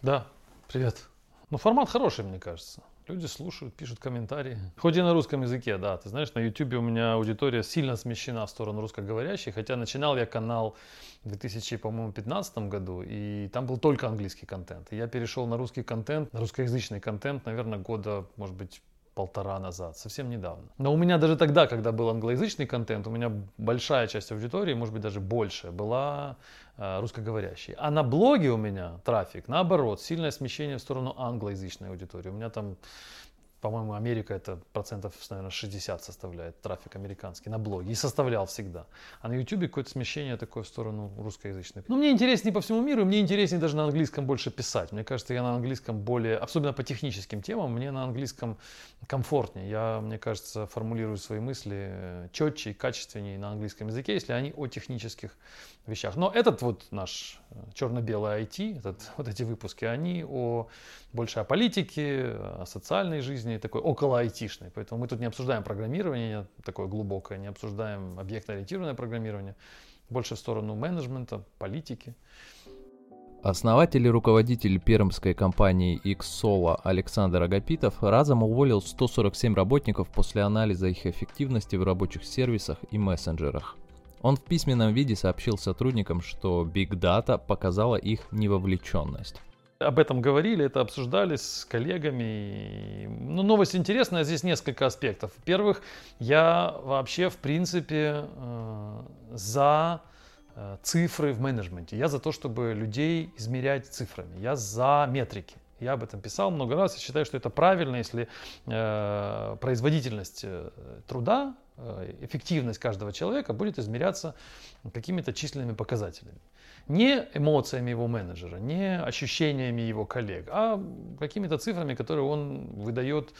Да, привет. Ну, формат хороший, мне кажется. Люди слушают, пишут комментарии. Хоть и на русском языке, да. Ты знаешь, на YouTube у меня аудитория сильно смещена в сторону русскоговорящих. Хотя начинал я канал в 2015 году, и там был только английский контент. И я перешел на русский контент, на русскоязычный контент, наверное, года, может быть, полтора назад, совсем недавно. Но у меня даже тогда, когда был англоязычный контент, у меня большая часть аудитории, может быть даже больше, была э, русскоговорящей. А на блоге у меня трафик, наоборот, сильное смещение в сторону англоязычной аудитории. У меня там по-моему, Америка это процентов, наверное, 60 составляет трафик американский на блоге. И составлял всегда. А на YouTube какое-то смещение такое в сторону русскоязычной. Ну, мне интереснее по всему миру, мне интереснее даже на английском больше писать. Мне кажется, я на английском более, особенно по техническим темам, мне на английском комфортнее. Я, мне кажется, формулирую свои мысли четче и качественнее на английском языке, если они о технических вещах. Но этот вот наш черно-белый IT, этот, вот эти выпуски, они о, больше о политике, о социальной жизни, такой около айтишной. Поэтому мы тут не обсуждаем программирование такое глубокое, не обсуждаем объектно-ориентированное программирование, больше в сторону менеджмента, политики. Основатель и руководитель пермской компании XSOLA Александр Агапитов разом уволил 147 работников после анализа их эффективности в рабочих сервисах и мессенджерах. Он в письменном виде сообщил сотрудникам, что Big Data показала их невовлеченность. Об этом говорили, это обсуждали с коллегами. Ну, новость интересная, здесь несколько аспектов. Во-первых, я вообще, в принципе, э, за э, цифры в менеджменте. Я за то, чтобы людей измерять цифрами. Я за метрики. Я об этом писал много раз. Я считаю, что это правильно, если э, производительность э, труда эффективность каждого человека будет измеряться какими-то численными показателями. Не эмоциями его менеджера, не ощущениями его коллег, а какими-то цифрами, которые он выдает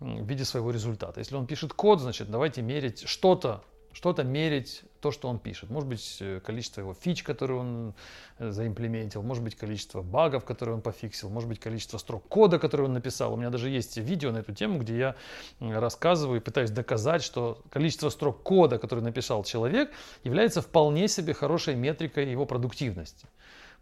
в виде своего результата. Если он пишет код, значит, давайте мерить что-то что-то мерить, то, что он пишет. Может быть, э, количество его фич, которые он э, заимплементил, может быть, количество багов, которые он пофиксил, может быть, количество строк кода, которые он написал. У меня даже есть видео на эту тему, где я рассказываю и пытаюсь доказать, что количество строк кода, который написал человек, является вполне себе хорошей метрикой его продуктивности.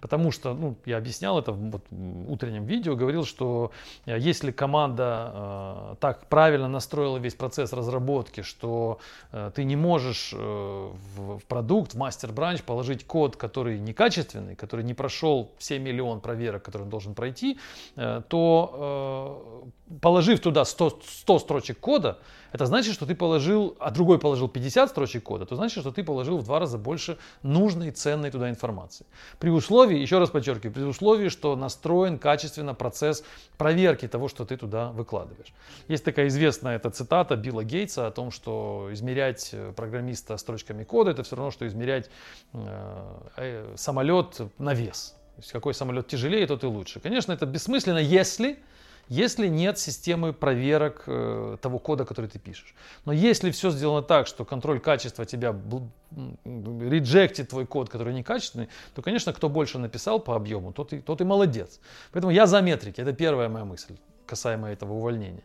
Потому что, ну, я объяснял это в вот, утреннем видео, говорил, что э, если команда э, так правильно настроила весь процесс разработки, что э, ты не можешь э, в, в продукт, в мастер-бранч положить код, который некачественный, который не прошел все миллион проверок, которые он должен пройти, э, то э, положив туда 100, 100 строчек кода, это значит, что ты положил, а другой положил 50 строчек кода, то значит, что ты положил в два раза больше нужной, ценной туда информации. При условии, еще раз подчеркиваю, при условии, что настроен качественно процесс проверки того, что ты туда выкладываешь. Есть такая известная эта цитата Билла Гейтса о том, что измерять э, программиста строчками кода, это все равно, что измерять э, э, самолет на вес. То есть какой самолет тяжелее, тот и лучше. Конечно, это бессмысленно, если если нет системы проверок э, того кода, который ты пишешь. Но если все сделано так, что контроль качества тебя реджектит твой код, который некачественный, то, конечно, кто больше написал по объему, тот и, тот и молодец. Поэтому я за метрики. Это первая моя мысль касаемо этого увольнения.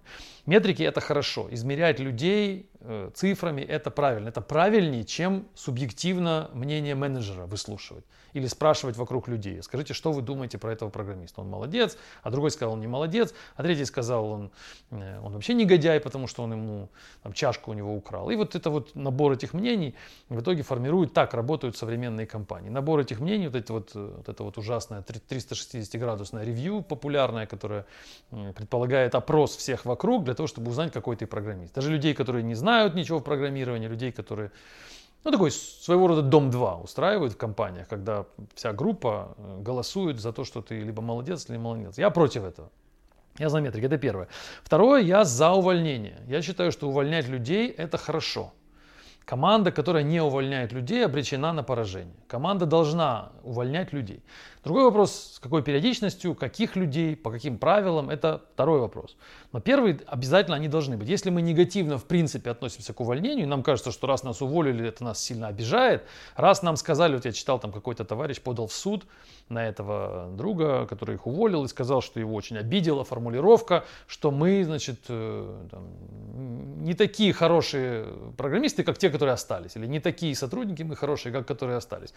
Метрики это хорошо. Измерять людей э, цифрами это правильно. Это правильнее, чем субъективно мнение менеджера выслушивать. Или спрашивать вокруг людей. Скажите, что вы думаете про этого программиста? Он молодец, а другой сказал, он не молодец, а третий сказал, он, э, он вообще негодяй, потому что он ему там, чашку у него украл. И вот это вот набор этих мнений в итоге формирует, так работают современные компании. Набор этих мнений, вот, эти вот, э, вот это вот ужасное 360-градусное ревью популярное, которое предполагает опрос всех вокруг для того, чтобы узнать, какой ты программист. Даже людей, которые не знают ничего в программировании, людей, которые ну, такой своего рода дом 2 устраивают в компаниях, когда вся группа э, голосует за то, что ты либо молодец, либо молодец. Я против этого. Я за метрики, это первое. Второе, я за увольнение. Я считаю, что увольнять людей это хорошо. Команда, которая не увольняет людей, обречена на поражение. Команда должна увольнять людей. Другой вопрос, с какой периодичностью, каких людей, по каким правилам, это второй вопрос. Но первый, обязательно они должны быть. Если мы негативно в принципе относимся к увольнению, нам кажется, что раз нас уволили, это нас сильно обижает, раз нам сказали, вот я читал, там какой-то товарищ подал в суд на этого друга, который их уволил, и сказал, что его очень обидела формулировка, что мы, значит, э, там, не такие хорошие программисты, как те, которые остались, или не такие сотрудники мы хорошие, как которые остались.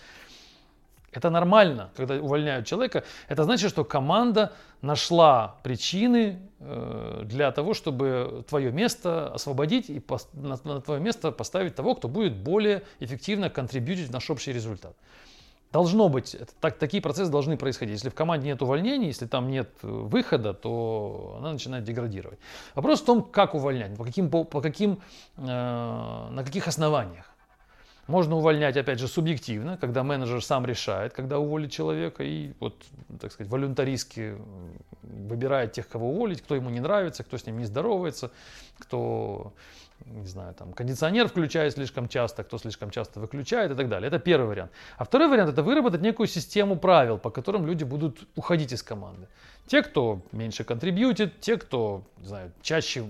Это нормально, когда увольняют человека. Это значит, что команда нашла причины э, для того, чтобы твое место освободить и на твое место поставить того, кто будет более эффективно контрибьютить в наш общий результат. Должно быть, это, так, такие процессы должны происходить. Если в команде нет увольнений, если там нет э, выхода, то она начинает деградировать. Вопрос в том, как увольнять, по каким, по, по каким, э, на каких основаниях. Можно увольнять, опять же, субъективно, когда менеджер сам решает, когда уволить человека, и вот, так сказать, волюнтаристски выбирает тех, кого уволить, кто ему не нравится, кто с ним не здоровается, кто, не знаю, там, кондиционер включает слишком часто, кто слишком часто выключает и так далее. Это первый вариант. А второй вариант – это выработать некую систему правил, по которым люди будут уходить из команды. Те, кто меньше контрибьютит, те, кто не знаю, чаще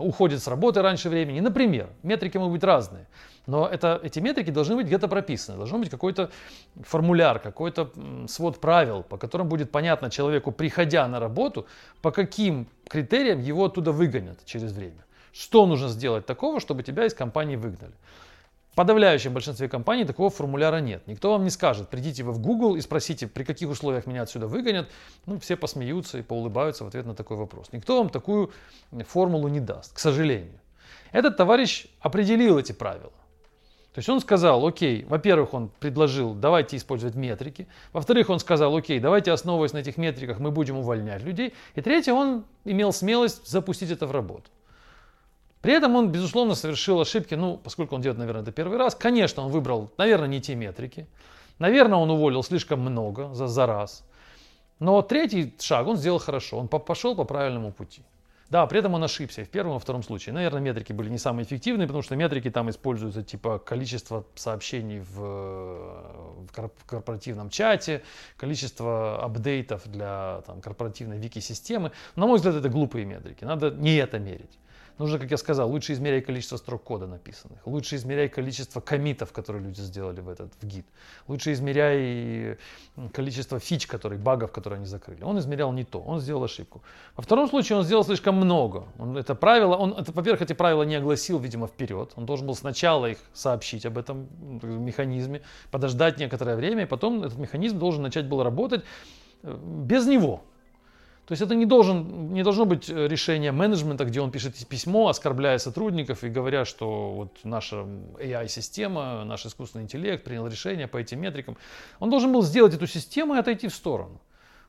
уходит с работы раньше времени. Например, метрики могут быть разные. Но это, эти метрики должны быть где-то прописаны. Должен быть какой-то формуляр, какой-то свод правил, по которым будет понятно человеку, приходя на работу, по каким критериям его оттуда выгонят через время. Что нужно сделать такого, чтобы тебя из компании выгнали. В подавляющем большинстве компаний такого формуляра нет. Никто вам не скажет, придите вы в Google и спросите, при каких условиях меня отсюда выгонят. Ну, все посмеются и поулыбаются в ответ на такой вопрос. Никто вам такую формулу не даст, к сожалению. Этот товарищ определил эти правила. То есть он сказал, окей, во-первых, он предложил, давайте использовать метрики. Во-вторых, он сказал, окей, давайте основываясь на этих метриках, мы будем увольнять людей. И третье, он имел смелость запустить это в работу. При этом он, безусловно, совершил ошибки, ну, поскольку он делает, наверное, это первый раз. Конечно, он выбрал, наверное, не те метрики. Наверное, он уволил слишком много за, за раз. Но третий шаг он сделал хорошо, он пошел по правильному пути. Да, при этом он ошибся в первом и втором случае. Наверное, метрики были не самые эффективные, потому что метрики там используются типа количество сообщений в, в корпоративном чате, количество апдейтов для там, корпоративной вики-системы. На мой взгляд, это глупые метрики. Надо не это мерить. Нужно, как я сказал, лучше измеряй количество строк кода написанных, лучше измеряй количество комитов, которые люди сделали в этот в гид, лучше измеряй количество фич, которые, багов, которые они закрыли. Он измерял не то, он сделал ошибку. Во втором случае он сделал слишком много. Он, это правило, он, это, во-первых, эти правила не огласил, видимо, вперед. Он должен был сначала их сообщить об этом механизме, подождать некоторое время, и потом этот механизм должен начать был работать э, без него. То есть это не, должен, не должно быть э, решение менеджмента, где он пишет письмо, оскорбляя сотрудников и говоря, что вот наша AI-система, наш искусственный интеллект принял решение по этим метрикам. Он должен был сделать эту систему и отойти в сторону.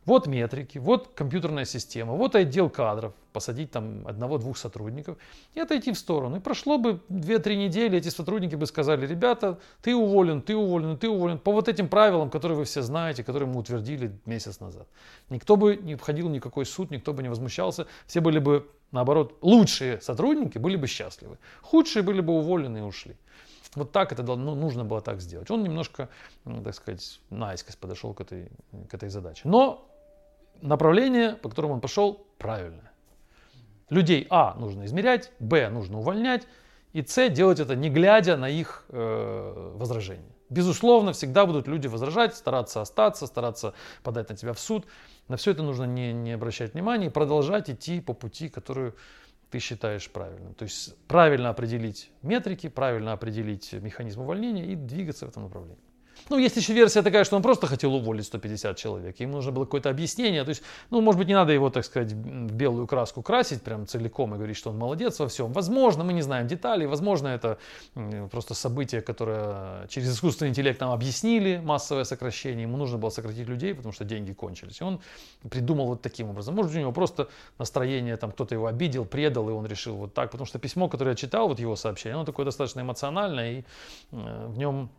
Вот метрики, вот компьютерная система, вот отдел кадров, посадить там одного-двух сотрудников и отойти в сторону. И прошло бы 2-3 недели, эти сотрудники бы сказали, ребята, ты уволен, ты уволен, ты уволен, по вот этим правилам, которые вы все знаете, которые мы утвердили месяц назад. Никто бы не входил в никакой суд, никто бы не возмущался, все были бы, наоборот, лучшие сотрудники были бы счастливы, худшие были бы уволены и ушли. Вот так это ну, нужно было так сделать. Он немножко, так сказать, наискось подошел к этой, к этой задаче. Но направление, по которому он пошел, правильное. Людей А нужно измерять, Б нужно увольнять, и С делать это не глядя на их э, возражения. Безусловно, всегда будут люди возражать, стараться остаться, стараться подать на тебя в суд. На все это нужно не, не обращать внимания и продолжать идти по пути, который ты считаешь правильным. То есть правильно определить метрики, правильно определить механизм увольнения и двигаться в этом направлении. Ну, есть еще версия такая, что он просто хотел уволить 150 человек. Ему нужно было какое-то объяснение. То есть, ну, может быть, не надо его, так сказать, в белую краску красить прям целиком и говорить, что он молодец во всем. Возможно, мы не знаем деталей. Возможно, это просто событие, которое через искусственный интеллект нам объяснили, массовое сокращение. Ему нужно было сократить людей, потому что деньги кончились. И он придумал вот таким образом. Может, у него просто настроение, там кто-то его обидел, предал, и он решил вот так. Потому что письмо, которое я читал, вот его сообщение, оно такое достаточно эмоциональное, и э, в нем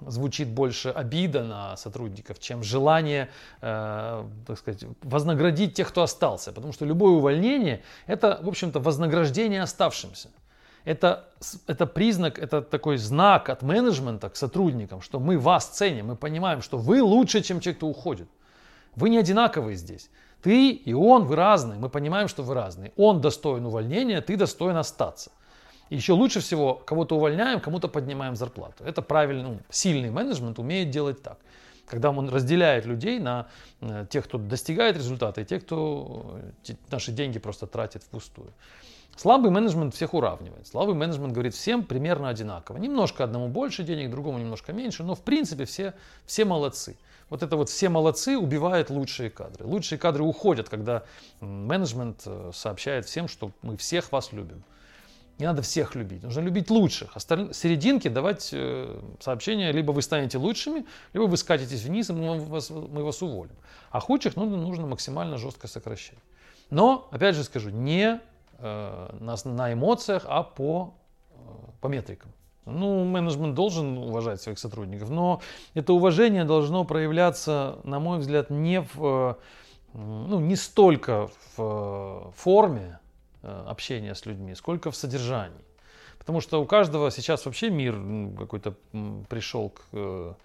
звучит больше обида на сотрудников, чем желание, э, так сказать, вознаградить тех, кто остался. Потому что любое увольнение – это, в общем-то, вознаграждение оставшимся. Это, это признак, это такой знак от менеджмента к сотрудникам, что мы вас ценим, мы понимаем, что вы лучше, чем те, кто уходит. Вы не одинаковые здесь. Ты и он, вы разные. Мы понимаем, что вы разные. Он достоин увольнения, ты достоин остаться. Еще лучше всего кого-то увольняем, кому-то поднимаем зарплату. Это правильно, ну, сильный менеджмент умеет делать так. Когда он разделяет людей на э, тех, кто достигает результата, и тех, кто э, наши деньги просто тратит впустую. Слабый менеджмент всех уравнивает. Слабый менеджмент говорит всем примерно одинаково. Немножко одному больше денег, другому немножко меньше, но в принципе все, все молодцы. Вот это вот все молодцы убивает лучшие кадры. Лучшие кадры уходят, когда менеджмент э, сообщает всем, что мы всех вас любим. Не надо всех любить, нужно любить лучших. Осталь... Серединки давать э, сообщения, либо вы станете лучшими, либо вы скатитесь вниз, и мы вас, мы вас уволим. А худших ну, нужно максимально жестко сокращать. Но, опять же скажу, не Э, на, на эмоциях, а по, э, по метрикам. Ну, менеджмент должен уважать своих сотрудников, но это уважение должно проявляться, на мой взгляд, не в, ну, не столько в форме э, общения с людьми, сколько в содержании. Потому что у каждого сейчас вообще мир какой-то пришел к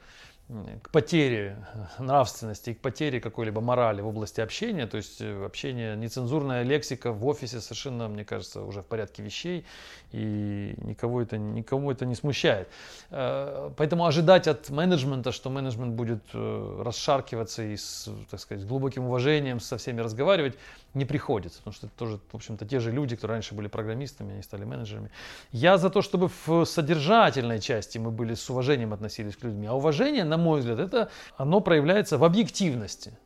к потере нравственности, к потере какой-либо морали в области общения. То есть э, общение, нецензурная лексика в офисе совершенно, мне кажется, уже в порядке вещей. И никого это, никому это не смущает. Э, поэтому ожидать от менеджмента, что менеджмент будет э, расшаркиваться и с, так сказать, с глубоким уважением со всеми разговаривать, не приходится. Потому что это тоже, в общем-то, те же люди, которые раньше были программистами, они стали менеджерами. Я за то, чтобы в содержательной части мы были с уважением относились к людям. А уважение, на мой взгляд, это оно проявляется в объективности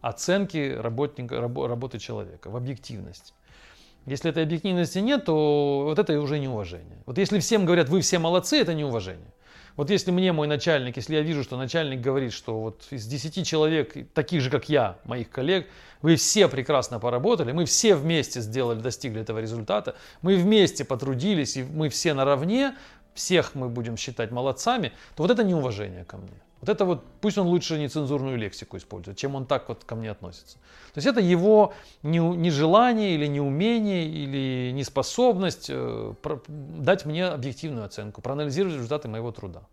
оценки работника, работы человека, в объективности. Если этой объективности нет, то вот это уже неуважение. Вот если всем говорят, вы все молодцы, это неуважение. Вот если мне мой начальник, если я вижу, что начальник говорит, что вот из 10 человек, таких же, как я, моих коллег, вы все прекрасно поработали, мы все вместе сделали, достигли этого результата, мы вместе потрудились, и мы все наравне, всех мы будем считать молодцами, то вот это неуважение ко мне. Вот это вот, пусть он лучше нецензурную лексику использует, чем он так вот ко мне относится. То есть это его нежелание или неумение или неспособность э, дать мне объективную оценку, проанализировать результаты моего труда.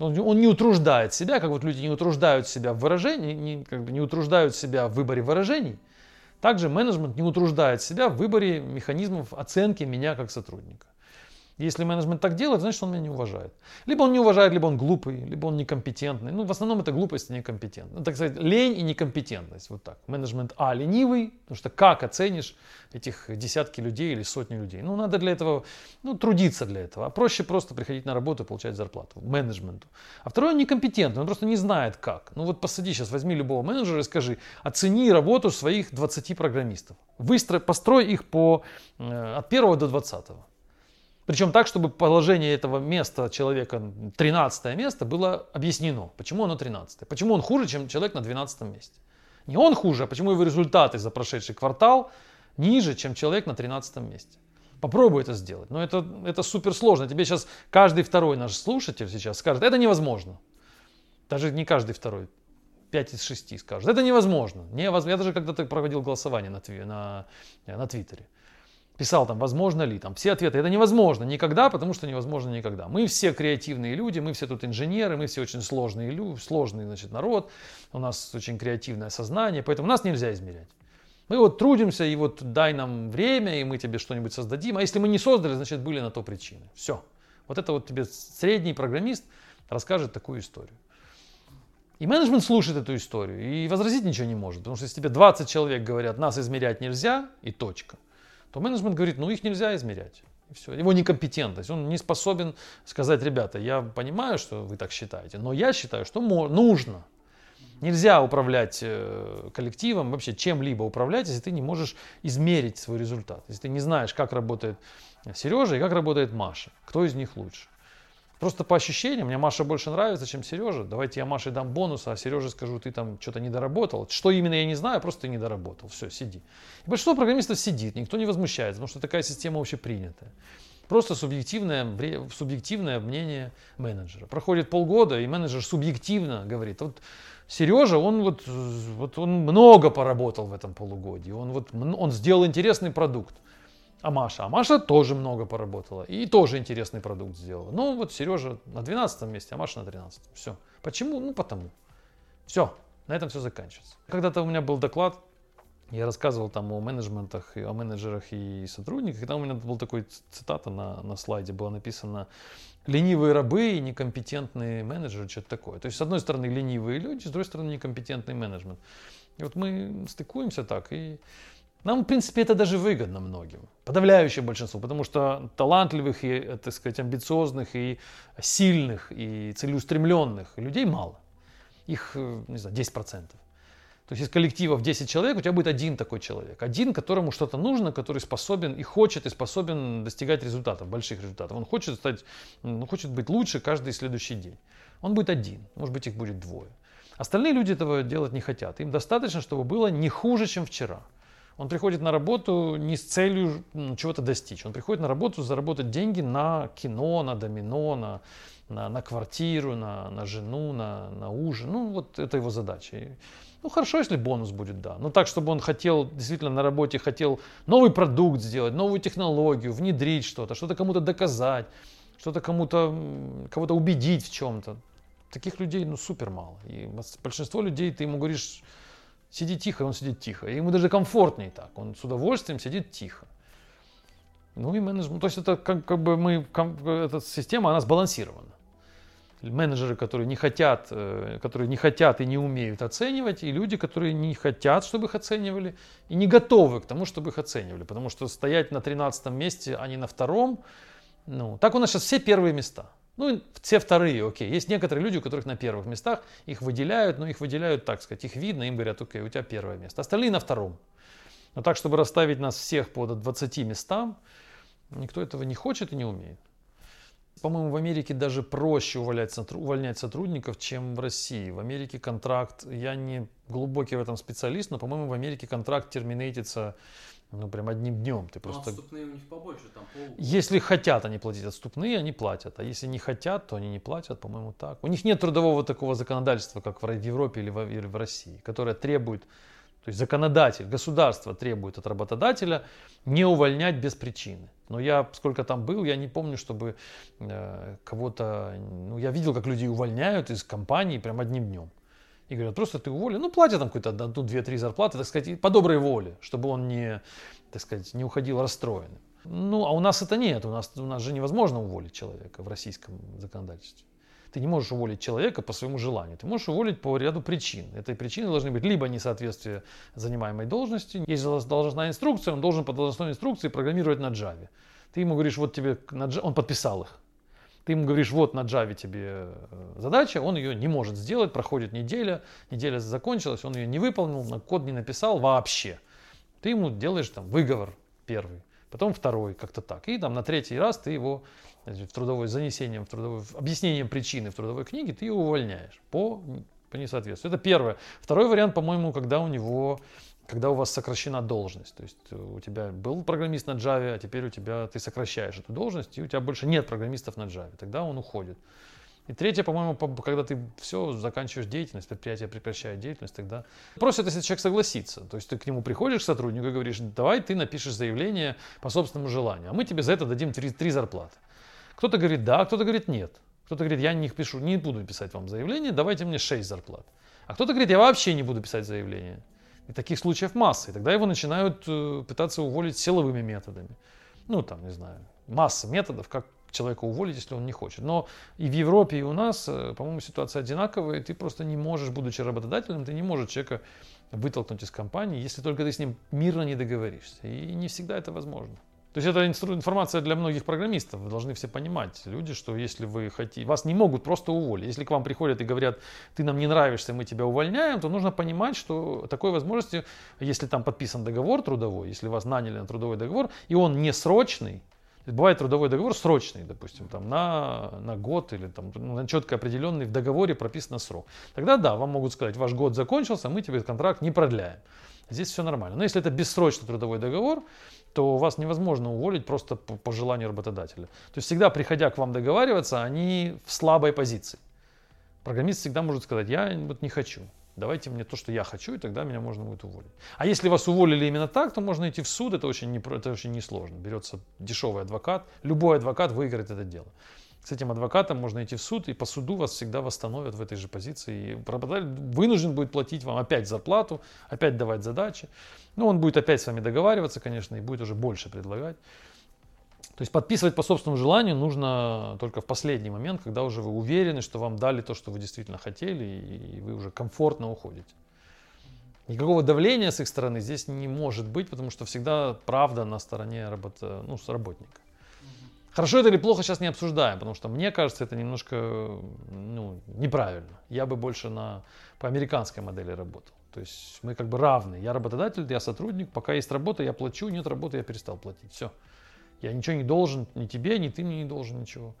Он, не утруждает себя, как вот люди не утруждают себя в выражении, не, как бы не утруждают себя в выборе выражений. Также менеджмент не утруждает себя в выборе механизмов оценки меня как сотрудника. Если менеджмент так делает, значит он меня не уважает. Либо он не уважает, либо он глупый, либо он некомпетентный. Ну, в основном это глупость и некомпетентность. Ну, так сказать, лень и некомпетентность. Вот так. Менеджмент А ленивый, потому что как оценишь этих десятки людей или сотни людей? Ну, надо для этого, ну, трудиться для этого. А проще просто приходить на работу и получать зарплату менеджменту. А второй он некомпетентный, он просто не знает как. Ну, вот посади сейчас, возьми любого менеджера и скажи, оцени работу своих 20 программистов. Выстрои, построй их по, э, от 1 до 20. Причем так, чтобы положение этого места человека, 13 место, было объяснено. Почему оно 13? Почему он хуже, чем человек на 12 месте? Не он хуже, а почему его результаты за прошедший квартал ниже, чем человек на 13 месте? Попробуй это сделать. Но это, это супер сложно. Тебе сейчас каждый второй наш слушатель сейчас скажет, это невозможно. Даже не каждый второй. 5 из 6 скажут. Это невозможно. невозможно. Я даже когда-то проводил голосование на, на, на Твиттере писал там, возможно ли, там все ответы, это невозможно никогда, потому что невозможно никогда. Мы все креативные люди, мы все тут инженеры, мы все очень сложные люди, сложный, значит, народ, у нас очень креативное сознание, поэтому нас нельзя измерять. Мы вот трудимся, и вот дай нам время, и мы тебе что-нибудь создадим. А если мы не создали, значит, были на то причины. Все. Вот это вот тебе средний программист расскажет такую историю. И менеджмент слушает эту историю и возразить ничего не может. Потому что если тебе 20 человек говорят, нас измерять нельзя, и точка – то менеджмент говорит, ну их нельзя измерять. И все. Его некомпетентность. Он не способен сказать, ребята, я понимаю, что вы так считаете, но я считаю, что нужно. Нельзя управлять э, коллективом, вообще чем-либо управлять, если ты не можешь измерить свой результат. Если ты не знаешь, как работает Сережа и как работает Маша. Кто из них лучше. Просто по ощущениям, мне Маша больше нравится, чем Сережа. Давайте я Маше дам бонус, а Сереже скажу, ты там что-то не доработал. Что именно я не знаю, просто ты не доработал. Все, сиди. И большинство программистов сидит, никто не возмущается, потому что такая система общепринятая. Просто субъективное, субъективное мнение менеджера. Проходит полгода, и менеджер субъективно говорит, вот Сережа, он вот, вот он много поработал в этом полугодии, он, вот, он сделал интересный продукт. А Маша? А Маша тоже много поработала и тоже интересный продукт сделала. Ну вот Сережа на 12 месте, а Маша на 13. Все. Почему? Ну потому. Все. На этом все заканчивается. Когда-то у меня был доклад, я рассказывал там о менеджментах, о менеджерах и сотрудниках, и там у меня был такой цитата на, на слайде, было написано ленивые рабы и некомпетентные менеджеры, что-то такое. То есть, с одной стороны, ленивые люди, с другой стороны, некомпетентный менеджмент. И вот мы стыкуемся так, и Нам, в принципе, это даже выгодно многим, подавляющее большинство, потому что талантливых и, так сказать, амбициозных и сильных и целеустремленных людей мало. Их, э, не знаю, 10%. То есть из коллектива в 10 человек у тебя будет один такой человек. Один, которому что-то нужно, который способен и хочет, и способен достигать результатов, больших результатов. Он хочет стать, ну, хочет быть лучше каждый следующий день. Он будет один, может быть их будет двое. Остальные люди этого делать не хотят. Им достаточно, чтобы было не хуже, чем вчера. Он приходит на работу не с целью чего-то достичь. Он приходит на работу заработать деньги на кино, на домино, на, на, на квартиру, на, на жену, на, на ужин. Ну, вот это его задача. Ну, хорошо, если бонус будет, да. Но так, чтобы он хотел, действительно на работе хотел новый продукт сделать, новую технологию, внедрить что-то, что-то кому-то доказать, что-то кому-то, кого-то убедить в чем-то. Таких людей, ну, супер мало. И большинство людей, ты ему говоришь, сиди тихо, он сидит тихо. И ему даже комфортнее так. Он с удовольствием сидит тихо. Ну и менеджмент, то есть это как, как бы мы, эта система, она сбалансирована менеджеры, которые не хотят, э, которые не хотят и не умеют оценивать, и люди, которые не хотят, чтобы их оценивали, и не готовы к тому, чтобы их оценивали. Потому что стоять на 13 месте, а не на втором, ну, так у нас сейчас все первые места. Ну, все вторые, окей. Есть некоторые люди, у которых на первых местах, их выделяют, но их выделяют, так сказать, их видно, им говорят, окей, у тебя первое место. Остальные на втором. Но так, чтобы расставить нас всех по 20 местам, никто этого не хочет и не умеет. По-моему, в Америке даже проще увольнять, увольнять сотрудников, чем в России. В Америке контракт, я не глубокий в этом специалист, но, по-моему, в Америке контракт терминейтится ну, прям одним днем. Ты просто... отступные у них побольше, там пол... Если хотят они платить отступные, они платят. А если не хотят, то они не платят, по-моему, так. У них нет трудового такого законодательства, как в Европе или в, или в России, которое требует то есть законодатель, государство требует от работодателя не увольнять без причины. Но я, сколько там был, я не помню, чтобы э, кого-то... Ну, я видел, как людей увольняют из компании прям одним днем. И говорят, просто ты уволен, ну, платят там какую-то одну, две-три зарплаты, так сказать, по доброй воле, чтобы он не, так сказать, не уходил расстроенным. Ну, а у нас это нет, у нас, у нас же невозможно уволить человека в российском законодательстве. Ты не можешь уволить человека по своему желанию. Ты можешь уволить по ряду причин. Этой причиной должны быть либо несоответствие занимаемой должности. Есть должностная инструкция, он должен по должностной инструкции программировать на Java. Ты ему говоришь, вот тебе, на Java, он подписал их. Ты ему говоришь, вот на Java тебе э, задача, он ее не может сделать, проходит неделя, неделя закончилась, он ее не выполнил, на код не написал вообще. Ты ему делаешь там выговор первый, потом второй, как-то так. И там на третий раз ты его в трудовой занесением, в трудовой, объяснением причины в трудовой книге, ты его увольняешь по, по несоответствию. Это первое. Второй вариант, по-моему, когда у него когда у вас сокращена должность. То есть у тебя был программист на Java, а теперь у тебя ты сокращаешь эту должность, и у тебя больше нет программистов на Java. Тогда он уходит. И третье, по-моему, когда ты все, заканчиваешь деятельность, предприятие прекращает деятельность, тогда просят, если человек согласится. То есть ты к нему приходишь, к сотруднику, и говоришь, давай ты напишешь заявление по собственному желанию, а мы тебе за это дадим три, три зарплаты. Кто-то говорит да, кто-то говорит нет. Кто-то говорит, я не пишу, не буду писать вам заявление, давайте мне 6 зарплат. А кто-то говорит, я вообще не буду писать заявление. И таких случаев масса. И тогда его начинают э, пытаться уволить силовыми методами. Ну, там, не знаю, масса методов, как человека уволить, если он не хочет. Но и в Европе, и у нас, э, по-моему, ситуация одинаковая. Ты просто не можешь, будучи работодателем, ты не можешь человека вытолкнуть из компании, если только ты с ним мирно не договоришься. И не всегда это возможно. То есть это информация для многих программистов. Вы должны все понимать, люди, что если вы хотите, вас не могут просто уволить. Если к вам приходят и говорят, ты нам не нравишься, мы тебя увольняем, то нужно понимать, что такой возможности, если там подписан договор трудовой, если вас наняли на трудовой договор, и он не срочный, Бывает трудовой договор срочный, допустим, там, на, на год или там, на четко определенный в договоре прописан срок. Тогда да, вам могут сказать, ваш год закончился, мы тебе контракт не продляем. Здесь все нормально. Но если это бессрочный трудовой договор, то вас невозможно уволить просто по, по желанию работодателя. То есть всегда, приходя к вам договариваться, они в слабой позиции. Программист всегда может сказать, я вот не хочу, давайте мне то, что я хочу, и тогда меня можно будет уволить. А если вас уволили именно так, то можно идти в суд, это очень, не, это очень несложно. Берется дешевый адвокат, любой адвокат выиграет это дело. С этим адвокатом можно идти в суд, и по суду вас всегда восстановят в этой же позиции. И работодатель вынужден будет платить вам опять зарплату, опять давать задачи. Ну, он будет опять с вами договариваться, конечно, и будет уже больше предлагать. То есть подписывать по собственному желанию нужно только в последний момент, когда уже вы уверены, что вам дали то, что вы действительно хотели, и вы уже комфортно уходите. Никакого давления с их стороны здесь не может быть, потому что всегда правда на стороне работа, ну, работника. Хорошо это или плохо сейчас не обсуждаем, потому что мне кажется, это немножко ну, неправильно. Я бы больше на, по американской модели работал. То есть мы как бы равны. Я работодатель, я сотрудник. Пока есть работа, я плачу. Нет работы, я перестал платить. Все. Я ничего не должен ни тебе, ни ты мне не должен ничего.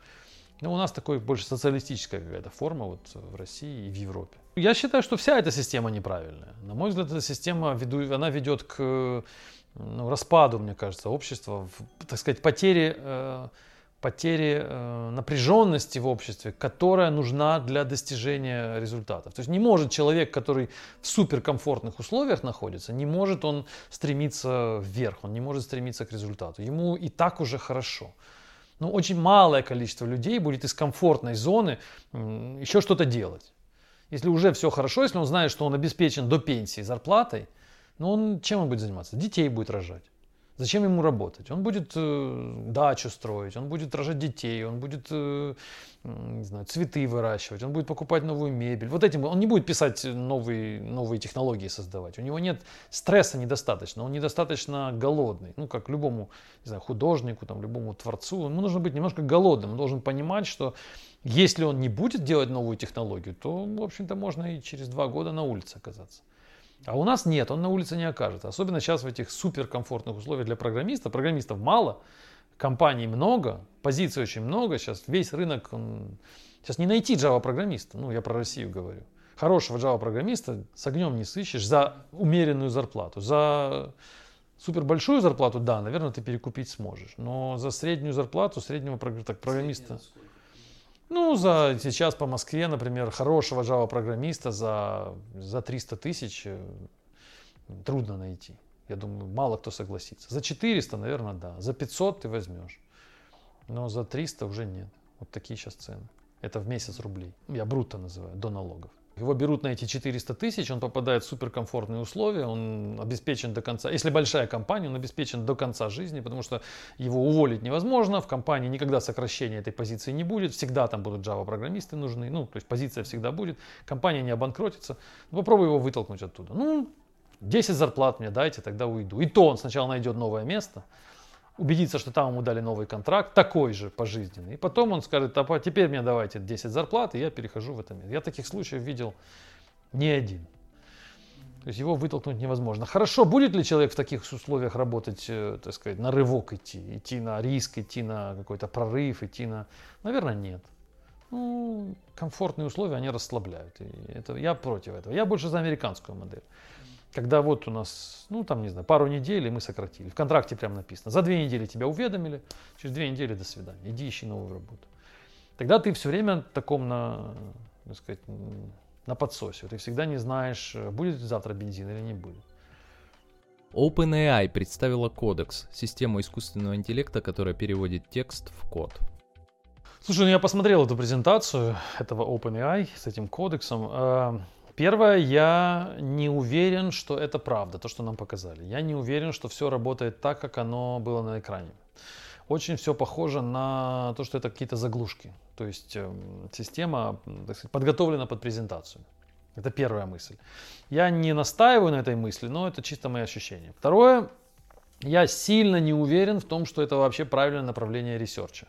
Но у нас такой больше социалистическая какая-то форма вот в России и в Европе. Я считаю, что вся эта система неправильная. На мой взгляд, эта система веду, она ведет к ну, распаду, мне кажется, общества, в, так сказать, потере э, потери э, напряженности в обществе, которая нужна для достижения результатов. То есть не может человек, который в суперкомфортных условиях находится, не может он стремиться вверх, он не может стремиться к результату. Ему и так уже хорошо. Но очень малое количество людей будет из комфортной зоны еще что-то делать. Если уже все хорошо, если он знает, что он обеспечен до пенсии зарплатой, ну он чем он будет заниматься? Детей будет рожать. Зачем ему работать? Он будет э, дачу строить, он будет рожать детей, он будет э, не знаю, цветы выращивать, он будет покупать новую мебель. Вот этим он не будет писать новые, новые технологии создавать. У него нет стресса недостаточно, он недостаточно голодный. Ну, как любому не знаю, художнику, там, любому творцу, ему нужно быть немножко голодным. Он должен понимать, что если он не будет делать новую технологию, то, в общем-то, можно и через два года на улице оказаться. А у нас нет, он на улице не окажется. Особенно сейчас в этих суперкомфортных условиях для программиста. Программистов мало, компаний много, позиций очень много. Сейчас весь рынок, он... сейчас не найти Java-программиста. Ну, я про Россию говорю. Хорошего Java-программиста с огнем не сыщешь за умеренную зарплату. За супер большую зарплату, да, наверное, ты перекупить сможешь. Но за среднюю зарплату среднего программиста... Ну, за сейчас по Москве, например, хорошего Java-программиста за, за 300 тысяч э, трудно найти. Я думаю, мало кто согласится. За 400, наверное, да. За 500 ты возьмешь. Но за 300 уже нет. Вот такие сейчас цены. Это в месяц рублей. Я брутто называю, до налогов. Его берут на эти 400 тысяч, он попадает в суперкомфортные условия, он обеспечен до конца. Если большая компания, он обеспечен до конца жизни, потому что его уволить невозможно, в компании никогда сокращения этой позиции не будет, всегда там будут Java-программисты нужны, ну, то есть позиция всегда будет, компания не обанкротится. Ну, попробуй его вытолкнуть оттуда. Ну, 10 зарплат мне дайте, тогда уйду. И то он сначала найдет новое место, убедиться, что там ему дали новый контракт, такой же пожизненный. И потом он скажет, а теперь мне давайте 10 зарплат, и я перехожу в это место. Я таких случаев видел не один. То есть его вытолкнуть невозможно. Хорошо, будет ли человек в таких условиях работать, э, так сказать, на рывок идти, идти на риск, идти на какой-то прорыв, идти на... Наверное, нет. Ну, комфортные условия, они расслабляют. И это, я против этого. Я больше за американскую модель. Когда вот у нас, ну там, не знаю, пару недель, и мы сократили. В контракте прям написано. За две недели тебя уведомили, через две недели до свидания. Иди ищи новую работу. Тогда ты все время таком на, так сказать, на подсосе. Ты всегда не знаешь, будет завтра бензин или не будет. OpenAI представила кодекс, систему искусственного интеллекта, которая переводит текст в код. Слушай, ну я посмотрел эту презентацию этого OpenAI с этим кодексом. Первое, я не уверен, что это правда, то, что нам показали. Я не уверен, что все работает так, как оно было на экране. Очень все похоже на то, что это какие-то заглушки. То есть э, система так сказать, подготовлена под презентацию. Это первая мысль. Я не настаиваю на этой мысли, но это чисто мои ощущения. Второе, я сильно не уверен в том, что это вообще правильное направление research а.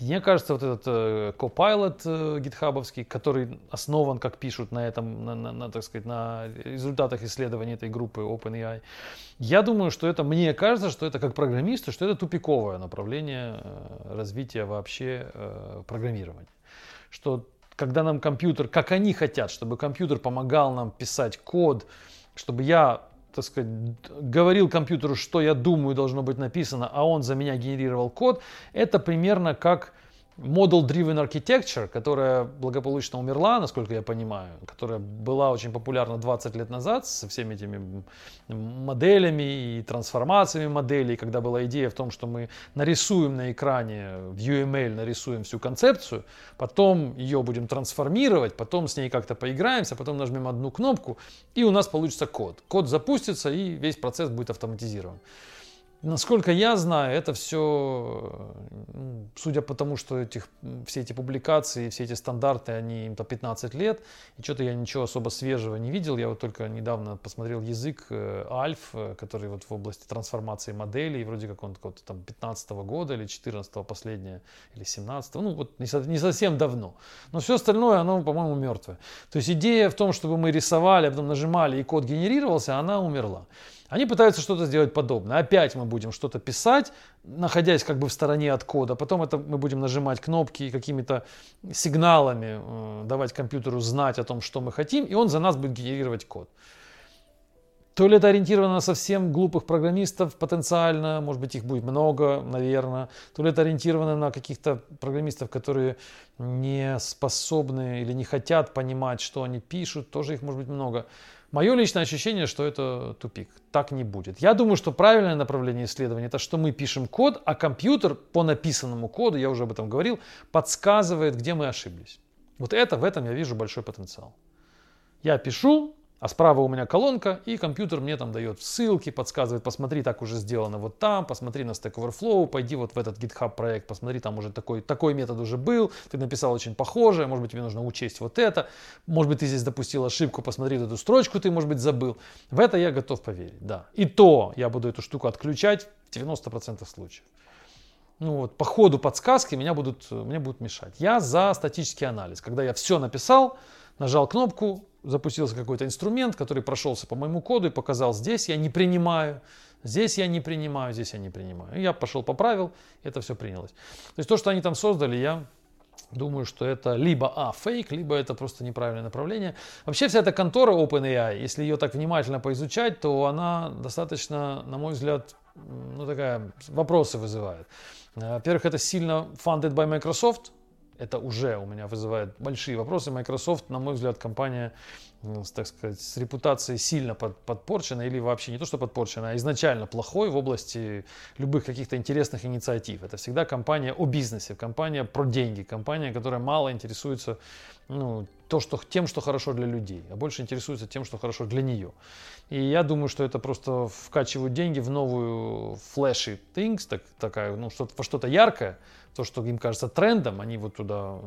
Мне кажется, вот этот э, Copilot э, GitHub овский, который основан, как пишут на этом, на, на, на, так сказать, на результатах исследований этой группы OpenAI, я думаю, что это, мне кажется, что это как программисту, что это тупиковое направление э, развития вообще э, программирования. Что когда нам компьютер, как они хотят, чтобы компьютер помогал нам писать код, чтобы я так сказать, говорил компьютеру, что я думаю должно быть написано, а он за меня генерировал код, это примерно как Model-driven architecture, которая благополучно умерла, насколько я понимаю, которая была очень популярна 20 лет назад со всеми этими моделями и трансформациями моделей, когда была идея в том, что мы нарисуем на экране в UML, нарисуем всю концепцию, потом ее будем трансформировать, потом с ней как-то поиграемся, потом нажмем одну кнопку, и у нас получится код. Код запустится, и весь процесс будет автоматизирован. Насколько я знаю, это все, судя по тому, что этих, все эти публикации, все эти стандарты, они им-то 15 лет, и что-то я ничего особо свежего не видел. Я вот только недавно посмотрел язык э, Альф, э, который вот в области трансформации моделей, вроде как он какого-то там 15 -го года или 14 -го последнее, или 17 -го, ну вот не, не совсем давно. Но все остальное, оно, по-моему, мертвое. То есть идея в том, чтобы мы рисовали, а потом нажимали, и код генерировался, она умерла. Они пытаются что-то сделать подобное. Опять мы будем что-то писать, находясь как бы в стороне от кода. Потом это мы будем нажимать кнопки и какими-то сигналами э, давать компьютеру знать о том, что мы хотим, и он за нас будет генерировать код. То ли это ориентировано на совсем глупых программистов потенциально, может быть их будет много, наверное. То ли это ориентировано на каких-то программистов, которые не способны или не хотят понимать, что они пишут, тоже их может быть много. Мое личное ощущение, что это тупик. Так не будет. Я думаю, что правильное направление исследования это что мы пишем код, а компьютер по написанному коду, я уже об этом говорил, подсказывает, где мы ошиблись. Вот это, в этом я вижу большой потенциал. Я пишу, а справа у меня колонка, и компьютер мне там дает ссылки, подсказывает, посмотри, так уже сделано вот там, посмотри на Stack Overflow, пойди вот в этот GitHub проект, посмотри, там уже такой, такой метод уже был, ты написал очень похожее, может быть, тебе нужно учесть вот это, может быть, ты здесь допустил ошибку, посмотри эту строчку, ты, может быть, забыл. В это я готов поверить, да. И то я буду эту штуку отключать в 90% случаев. Ну вот, по ходу подсказки меня будут, мне будут мешать. Я за статический анализ. Когда я все написал, нажал кнопку, запустился какой-то инструмент, который прошелся по моему коду и показал, здесь я не принимаю, здесь я не принимаю, здесь я не принимаю. И я пошел поправил, это все принялось. То есть то, что они там создали, я думаю, что это либо а, фейк, либо это просто неправильное направление. Вообще вся эта контора OpenAI, если ее так внимательно поизучать, то она достаточно, на мой взгляд, ну такая, вопросы вызывает. Во-первых, это сильно funded by Microsoft, это уже у меня вызывает большие вопросы. Microsoft, на мой взгляд, компания, так сказать, с репутацией сильно под, подпорчена или вообще не то, что подпорчена, а изначально плохой в области любых каких-то интересных инициатив. Это всегда компания о бизнесе, компания про деньги, компания, которая мало интересуется ну, то, что, тем, что хорошо для людей, а больше интересуется тем, что хорошо для нее. И я думаю, что это просто вкачивают деньги в новую flashy things, так, такая, ну, что-то, во что-то яркое, то, что им кажется трендом, они вот туда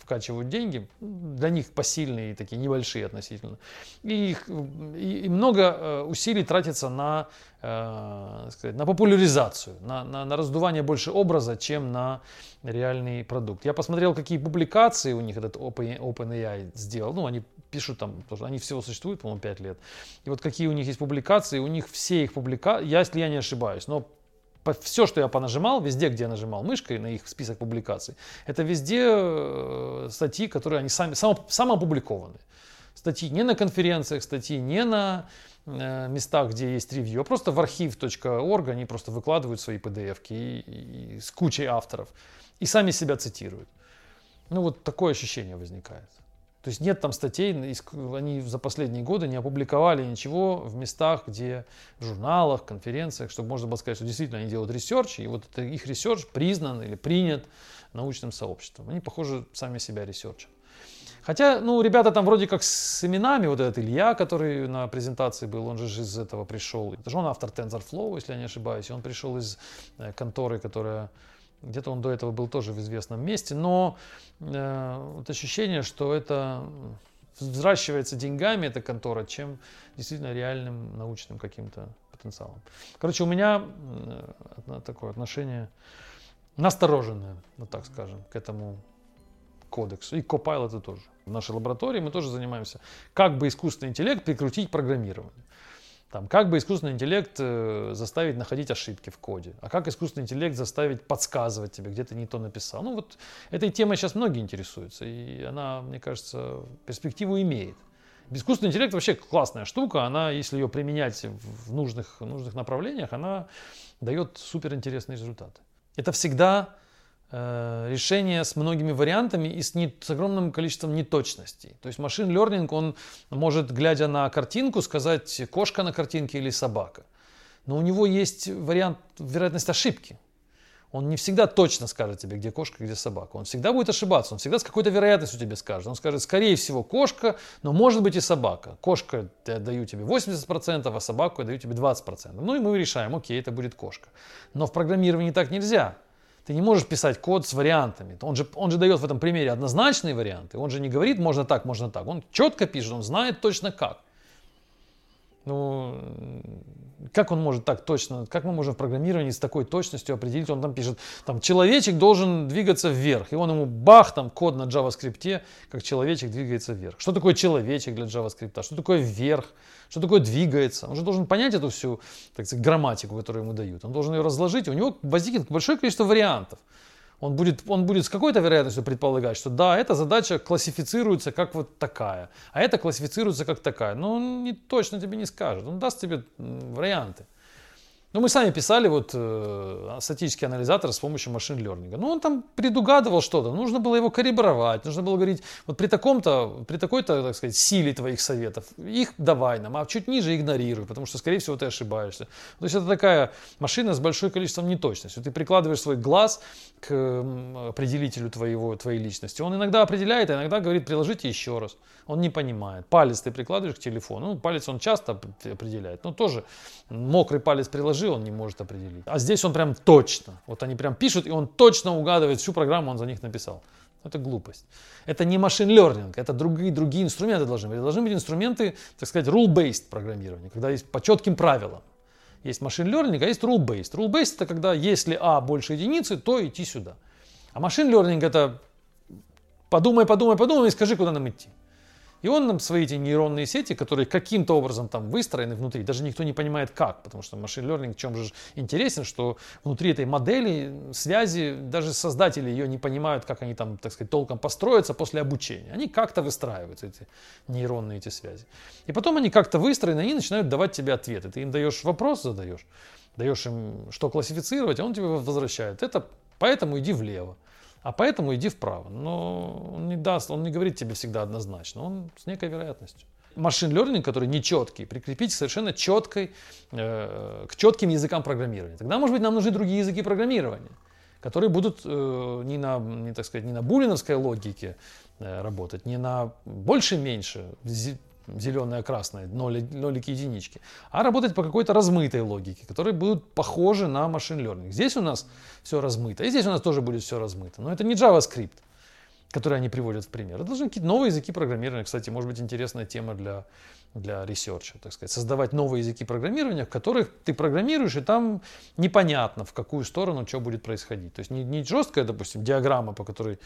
вкачивают деньги, для них посильные, такие небольшие относительно. И, их, и, и много э, усилий тратится на, э, сказать, на популяризацию, на, на, на раздувание больше образа, чем на реальный продукт. Я посмотрел, какие публикации у них этот OpenAI сделал. Ну, они пишут там, что они всего существуют, по-моему, 5 лет. И вот какие у них есть публикации, у них все их публикации, если я не ошибаюсь, но все, что я понажимал, везде, где я нажимал мышкой на их список публикаций, это везде э, статьи, которые они сами, само, самоопубликованы. Статьи не на конференциях, статьи не на э, местах, где есть ревью, а просто в arxiv.org они просто выкладывают свои pdf и, и, с кучей авторов и сами себя цитируют. Ну вот такое ощущение возникает. То есть нет там статей, они за последние годы не опубликовали ничего в местах, где в журналах, конференциях, чтобы можно было сказать, что действительно они делают research, и вот это их research признан или принят научным сообществом. Они, похоже, сами себя research ат. Хотя, ну, ребята там вроде как с именами, вот этот Илья, который на презентации был, он же из этого пришел. Это же он автор TensorFlow, если я не ошибаюсь, и он пришел из э, конторы, которая где-то он до этого был тоже в известном месте, но э, вот ощущение, что это взращивается деньгами эта контора, чем действительно реальным научным каким-то потенциалом. Короче, у меня э, такое отношение настороженное, вот так скажем, к этому кодексу. И Copilot тоже. В нашей лаборатории мы тоже занимаемся, как бы искусственный интеллект прикрутить к программированию. Там, как бы искусственный интеллект э, заставить находить ошибки в коде, а как искусственный интеллект заставить подсказывать тебе, где ты не то написал. Ну вот этой темой сейчас многие интересуются, и она, мне кажется, перспективу имеет. Искусственный интеллект вообще классная штука, она, если ее применять в нужных, нужных направлениях, она дает суперинтересные результаты. Это всегда решение с многими вариантами и с, не, с огромным количеством неточностей. То есть машин learning, он может, глядя на картинку, сказать кошка на картинке или собака. Но у него есть вариант, вероятность ошибки. Он не всегда точно скажет тебе, где кошка, где собака. Он всегда будет ошибаться. Он всегда с какой-то вероятностью тебе скажет. Он скажет, скорее всего, кошка, но может быть и собака. Кошка я даю тебе 80%, а собаку я даю тебе 20%. Ну и мы решаем, окей, это будет кошка. Но в программировании так нельзя. Ты не можешь писать код с вариантами. Он же, он же дает в этом примере однозначные варианты. Он же не говорит, можно так, можно так. Он четко пишет, он знает точно как. Ну, как он может так точно, как мы можем в программировании с такой точностью определить, он там пишет, там человечек должен двигаться вверх, и он ему бах, там код на JavaScript, как человечек двигается вверх. Что такое человечек для JavaScript, что такое вверх, что такое двигается. Он же должен понять эту всю, так сказать, грамматику, которую ему дают. Он должен ее разложить, у него возникнет большое количество вариантов. Он будет, он будет с какой-то вероятностью предполагать, что да, эта задача классифицируется как вот такая, а эта классифицируется как такая. Но он не точно тебе не скажет, он даст тебе варианты. Ну, мы сами писали вот э, статический анализатор с помощью машин лернинга. Ну, он там предугадывал что-то, нужно было его калибровать, нужно было говорить, вот при таком-то, при такой-то, так сказать, силе твоих советов, их давай нам, а чуть ниже игнорируй, потому что, скорее всего, ты ошибаешься. То есть это такая машина с большой количеством неточностей. Ты прикладываешь свой глаз к определителю твоего, твоей личности. Он иногда определяет, а иногда говорит, приложите еще раз. Он не понимает. Палец ты прикладываешь к телефону, ну, палец он часто определяет, но тоже мокрый палец приложил положи, он не может определить. А здесь он прям точно. Вот они прям пишут, и он точно угадывает всю программу, он за них написал. Это глупость. Это не машин learning, это другие, другие инструменты должны быть. Должны быть инструменты, так сказать, rule-based программирования, когда есть по четким правилам. Есть машин learning, а есть rule-based. Rule-based это когда если А больше единицы, то идти сюда. А машин learning это подумай, подумай, подумай и скажи, куда нам идти. И он нам свои эти нейронные сети, которые каким-то образом там выстроены внутри, даже никто не понимает как, потому что машин learning в чем же интересен, что внутри этой модели связи даже создатели ее не понимают, как они там, так сказать, толком построятся после обучения. Они как-то выстраиваются, эти нейронные эти связи. И потом они как-то выстроены, они начинают давать тебе ответы. Ты им даешь вопрос, задаешь, даешь им, что классифицировать, а он тебе возвращает. Это поэтому иди влево. А поэтому иди вправо. Но он не даст, он не говорит тебе всегда однозначно, он с некой вероятностью. Машин learning, который нечеткий, прикрепить совершенно четкой, э, к четким языкам программирования. Тогда, может быть, нам нужны другие языки программирования, которые будут э, не на, не, так сказать, не на булиновской логике э, работать, не на больше-меньше, зеленое, красное, ноли, нолики, единички, а работать по какой-то размытой логике, которые будут похожи на machine learning. Здесь у нас все размыто, и здесь у нас тоже будет все размыто. Но это не JavaScript, который они приводят в пример. Это должны какие-то новые языки программирования. Кстати, может быть интересная тема для, для research а, так сказать. Создавать новые языки программирования, в которых ты программируешь, и там непонятно, в какую сторону что будет происходить. То есть не, не жесткая, допустим, диаграмма, по которой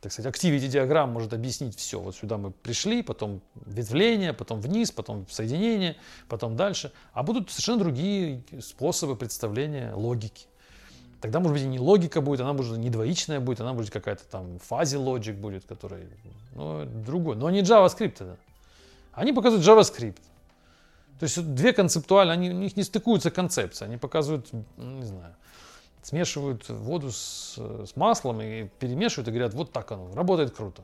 так сказать, activity диаграмм может объяснить все. Вот сюда мы пришли, потом ветвление, потом вниз, потом соединение, потом дальше. А будут совершенно другие способы представления логики. Тогда, может быть, и не логика будет, она может не двоичная будет, она будет какая-то там фази логик будет, который, ну, другой. Но не JavaScript это. Они показывают JavaScript. То есть две концептуально, они, у них не стыкуются концепции. Они показывают, не знаю, смешивают воду с, с маслом и перемешивают и говорят, вот так оно, работает круто.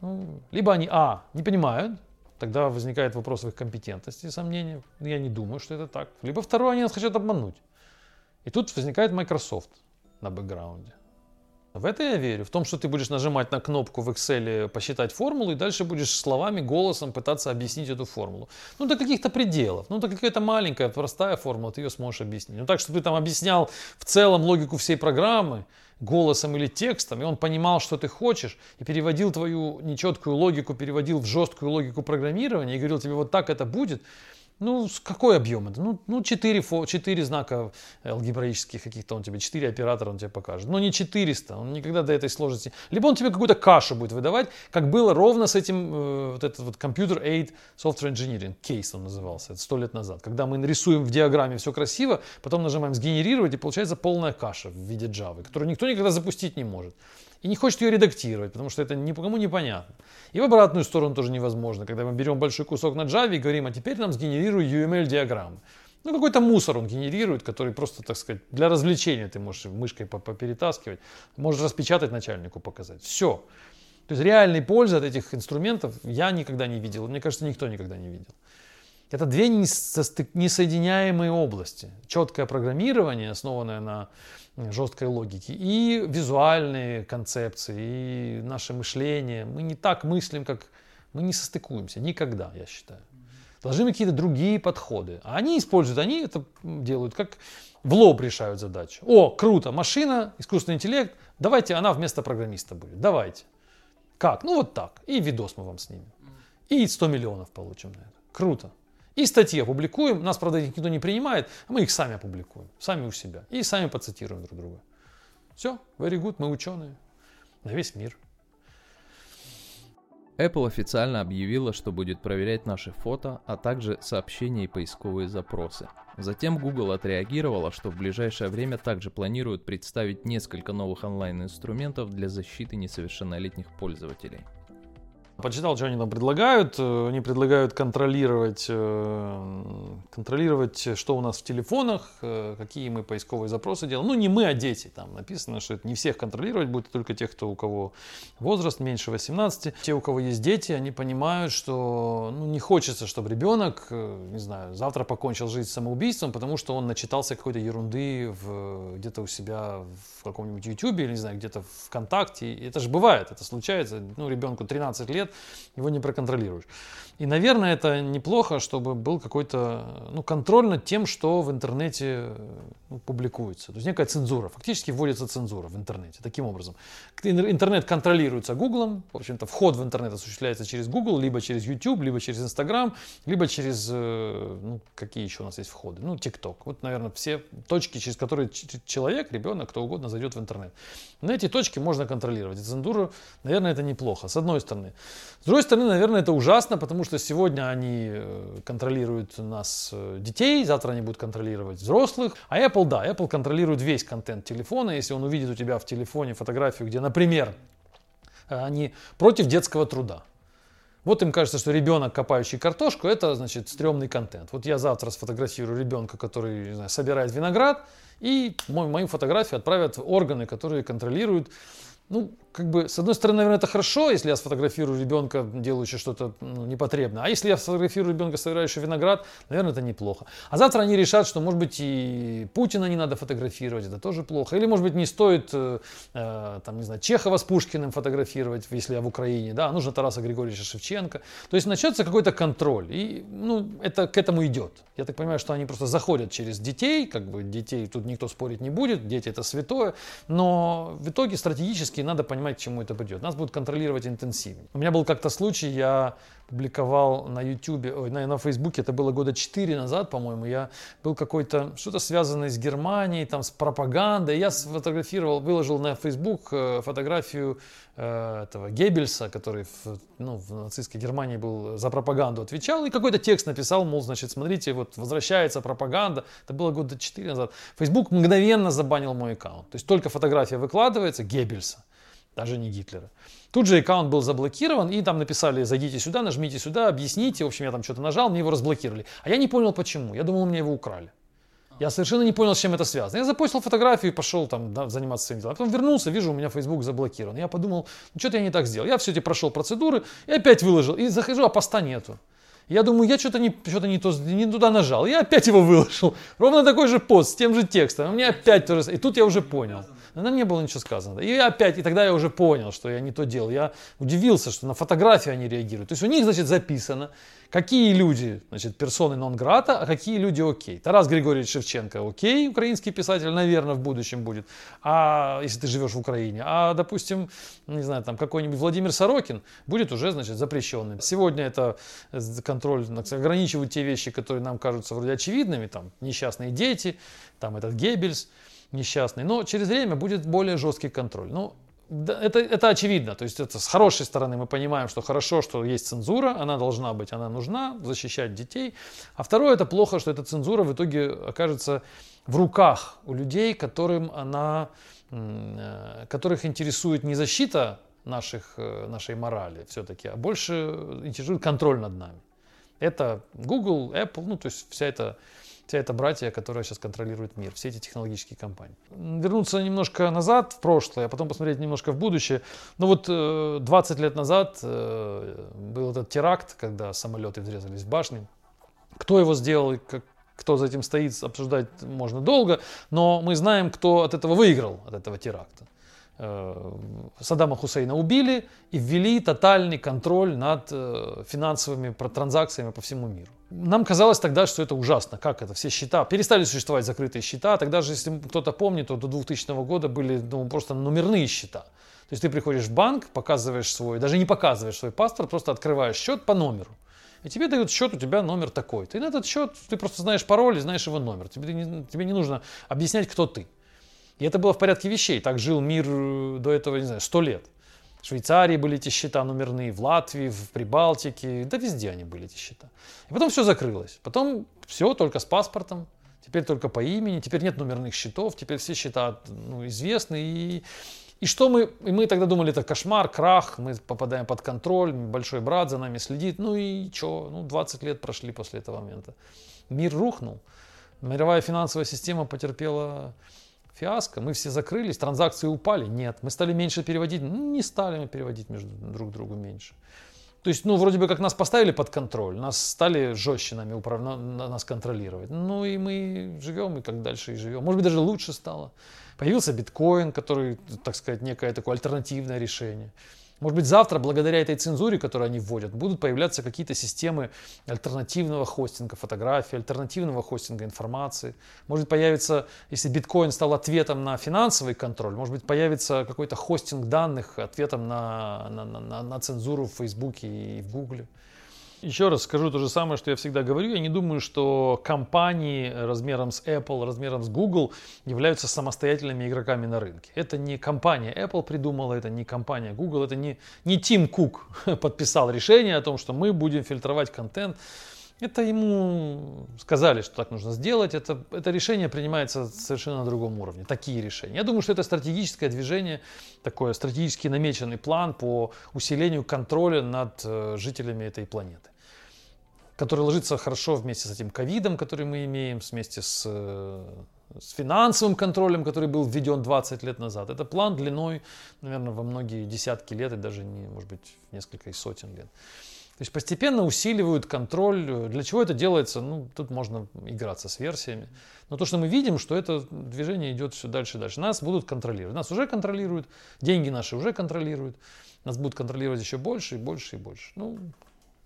Ну, либо они, а, не понимают, тогда возникает вопрос в их компетентности, сомнения, я не думаю, что это так. Либо второе, они нас хотят обмануть. И тут возникает Microsoft на бэкграунде. В это я верю. В том, что ты будешь нажимать на кнопку в Excel посчитать формулу, и дальше будешь словами, голосом пытаться объяснить эту формулу. Ну, до каких-то пределов. Ну, это какая-то маленькая, простая формула, ты ее сможешь объяснить. Ну, так, что ты там объяснял в целом логику всей программы, голосом или текстом, и он понимал, что ты хочешь, и переводил твою нечеткую логику, переводил в жесткую логику программирования, и говорил тебе, вот так это будет, ну, какой объем это? Ну, ну 4, 4 знака алгебраических каких-то он тебе, 4 оператора он тебе покажет. Но не 400, он никогда до этой сложности. Либо он тебе какую-то кашу будет выдавать, как было ровно с этим, э, вот этот вот Computer Aid Software Engineering, кейс он назывался, это сто лет назад. Когда мы нарисуем в диаграмме все красиво, потом нажимаем сгенерировать, и получается полная каша в виде Java, которую никто никогда запустить не может и не хочет ее редактировать, потому что это никому непонятно. И в обратную сторону тоже невозможно, когда мы берем большой кусок на Java и говорим, а теперь нам сгенерируй UML-диаграмму. Ну, какой-то мусор он генерирует, который просто, так сказать, для развлечения ты можешь мышкой поперетаскивать, можешь распечатать начальнику, показать. Все. То есть реальной пользы от этих инструментов я никогда не видел. Мне кажется, никто никогда не видел. Это две несоединяемые области. Четкое программирование, основанное на жесткой логике, и визуальные концепции, и наше мышление. Мы не так мыслим, как мы не состыкуемся никогда, я считаю. Должны быть какие-то другие подходы. А они используют, они это делают как в лоб решают задачу. О, круто, машина, искусственный интеллект, давайте она вместо программиста будет, давайте. Как? Ну вот так. И видос мы вам снимем. И 100 миллионов получим на это. Круто. И статьи опубликуем. Нас, правда, никто не принимает, а мы их сами опубликуем. Сами у себя. И сами поцитируем друг друга. Все, very good, мы ученые. На весь мир. Apple официально объявила, что будет проверять наши фото, а также сообщения и поисковые запросы. Затем Google отреагировала, что в ближайшее время также планирует представить несколько новых онлайн-инструментов для защиты несовершеннолетних пользователей. Почитал, что они там предлагают. Э, они предлагают контролировать, э, контролировать, что у нас в телефонах, э, какие мы поисковые запросы делаем. Ну, не мы, а дети. Там написано, что это не всех контролировать будет, только тех, кто у кого возраст меньше 18. Те, у кого есть дети, они понимают, что ну, не хочется, чтобы ребенок, не знаю, завтра покончил жизнь самоубийством, потому что он начитался какой-то ерунды в, где-то у себя в каком-нибудь YouTube или, не знаю, где-то ВКонтакте. Это же бывает, это случается. Ну, ребенку 13 лет, его не проконтролируешь. И, наверное, это неплохо, чтобы был какой-то ну, контроль над тем, что в интернете ну, публикуется. То есть некая цензура. Фактически вводится цензура в интернете. Таким образом. Интернет контролируется Гуглом. В общем-то, вход в интернет осуществляется через Google, либо через YouTube, либо через Instagram, либо через, э, ну, какие еще у нас есть входы? Ну, TikTok. Вот, наверное, все точки, через которые человек, ребенок, кто угодно зайдет в интернет. На эти точки можно контролировать. И цензуру, наверное, это неплохо, с одной стороны. С другой стороны, наверное, это ужасно, потому что сегодня они э, контролируют нас, э, детей, завтра они будут контролировать взрослых. А Apple, да, Apple контролирует весь контент телефона. Если он увидит у тебя в телефоне фотографию, где, например, они против детского труда. Вот им кажется, что ребенок, копающий картошку, это, значит, стрёмный контент. Вот я завтра сфотографирую ребенка, который, не знаю, собирает виноград, и мою, мою фотографию отправят в органы, которые контролируют ну, как бы, с одной стороны, наверное, это хорошо, если я сфотографирую ребенка, делающего что-то ну, непотребное. А если я сфотографирую ребенка, собирающего виноград, наверное, это неплохо. А завтра они решат, что, может быть, и Путина не надо фотографировать, это тоже плохо. Или, может быть, не стоит, э, э, там, не знаю, Чехова с Пушкиным фотографировать, если я в Украине, да, а нужно Тараса Григорьевича Шевченко. То есть начнется какой-то контроль, и, ну, это к этому идет. Я так понимаю, что они просто заходят через детей, как бы детей тут никто спорить не будет, дети это святое, но в итоге стратегически надо понимать, понимать, к чему это придет. Нас будут контролировать интенсивнее. У меня был как-то случай, я публиковал на YouTube, ой, на, на Facebook, это было года 4 назад, по-моему, я был какой-то, что-то связанное с Германией, там, с пропагандой. Я сфотографировал, выложил на Facebook э, фотографию э, этого Геббельса, который в, ну, в нацистской Германии был за пропаганду отвечал, и какой-то текст написал, мол, значит, смотрите, вот возвращается пропаганда. Это было года 4 назад. Facebook мгновенно забанил мой аккаунт. То есть только фотография выкладывается Геббельса даже не Гитлера. Тут же аккаунт был заблокирован, и там написали, зайдите сюда, нажмите сюда, объясните. В общем, я там что-то нажал, мне его разблокировали. А я не понял, почему. Я думал, меня его украли. Я совершенно не понял, с чем это связано. Я запостил фотографию и пошел там да, заниматься своим делом. А потом вернулся, вижу, у меня Facebook заблокирован. Я подумал, ну что-то я не так сделал. Я все эти прошел процедуры и опять выложил. И захожу, а поста нету. Я думаю, я что-то не, что не, то, не туда нажал. Я опять его выложил. Ровно такой же пост, с тем же текстом. У меня опять то же И тут я уже понял. Но нам не было ничего сказано. И опять, и тогда я уже понял, что я не то делал. Я удивился, что на фотографии они реагируют. То есть у них, значит, записано, какие люди, значит, персоны нон-грата, а какие люди окей. Тарас Григорьевич Шевченко окей, украинский писатель, наверное, в будущем будет. А если ты живешь в Украине. А, допустим, не знаю, там какой-нибудь Владимир Сорокин будет уже, значит, запрещенным. Сегодня это контроль, ограничивают те вещи, которые нам кажутся вроде очевидными, там, несчастные дети, там, этот Геббельс несчастный. Но через время будет более жесткий контроль. Ну, это, это очевидно. То есть это с хорошей стороны мы понимаем, что хорошо, что есть цензура, она должна быть, она нужна, защищать детей. А второе, это плохо, что эта цензура в итоге окажется в руках у людей, которым она, э, которых интересует не защита наших, э, нашей морали все-таки, а больше интересует контроль над нами. Это Google, Apple, ну то есть вся эта вся эта братья, которая сейчас контролирует мир, все эти технологические компании. Вернуться немножко назад, в прошлое, а потом посмотреть немножко в будущее. Ну вот 20 э, лет назад э, был этот теракт, когда самолеты врезались в башни. Кто его сделал как, кто за этим стоит, обсуждать можно долго, но мы знаем, кто от этого выиграл, от этого теракта. Э, Саддама Хусейна убили и ввели тотальный контроль над финансовыми транзакциями по всему миру. Нам казалось тогда, что это ужасно. Как это? Все счета. Перестали существовать закрытые счета. Тогда же, если кто-то помнит, то до 2000 года были ну, просто номерные счета. То есть ты приходишь в банк, показываешь свой, даже не показываешь свой паспорт, просто открываешь счет по номеру. И тебе дают счет, у тебя номер такой. Ты на этот счет, ты просто знаешь пароль и знаешь его номер. Тебе не, тебе не нужно объяснять, кто ты. И это было в порядке вещей. Так жил мир э, до этого, не знаю, сто лет. Швейцарии были эти счета номерные, в Латвии, в Прибалтике, да везде они были эти счета. И потом все закрылось. Потом все только с паспортом, теперь только по имени, теперь нет номерных счетов, теперь все счета ну, известны. И, и что мы, и мы тогда думали, это кошмар, крах, мы попадаем под контроль, большой брат за нами следит. Ну и что, ну 20 лет прошли после этого момента. Мир рухнул, мировая финансовая система потерпела фиаско, мы все закрылись, транзакции упали. Нет, мы стали меньше переводить. Ну, не стали мы переводить между друг другу меньше. То есть, ну, вроде бы как нас поставили под контроль, нас стали жестче нами управ... нас контролировать. Ну, и мы живем, и как дальше и живем. Может быть, даже лучше стало. Появился биткоин, который, так сказать, некое такое альтернативное решение. Может быть, завтра, благодаря этой цензуре, которую они вводят, будут появляться какие-то системы альтернативного хостинга фотографий, альтернативного хостинга информации. Может появится, если биткоин стал ответом на финансовый контроль, может быть, появится какой-то хостинг данных ответом на, на, на, на цензуру в Фейсбуке и в Гугле. Еще раз скажу то же самое, что я всегда говорю. Я не думаю, что компании размером с Apple, размером с Google являются самостоятельными игроками на рынке. Это не компания Apple придумала, это не компания Google, это не, не Тим Кук подписал решение о том, что мы будем фильтровать контент. Это ему сказали, что так нужно сделать. Это, это решение принимается совершенно на другом уровне. Такие решения. Я думаю, что это стратегическое движение, такой стратегически намеченный план по усилению контроля над э, жителями этой планеты который ложится хорошо вместе с этим ковидом, который мы имеем, вместе с, э, с финансовым контролем, который был введен 20 лет назад. Это план длиной, наверное, во многие десятки лет и даже, не, может быть, несколько и сотен лет. То есть постепенно усиливают контроль. Для чего это делается? Ну, тут можно играться с версиями. Но то, что мы видим, что это движение идет все дальше и дальше. Нас будут контролировать. Нас уже контролируют, деньги наши уже контролируют. Нас будут контролировать еще больше и больше и больше. Ну,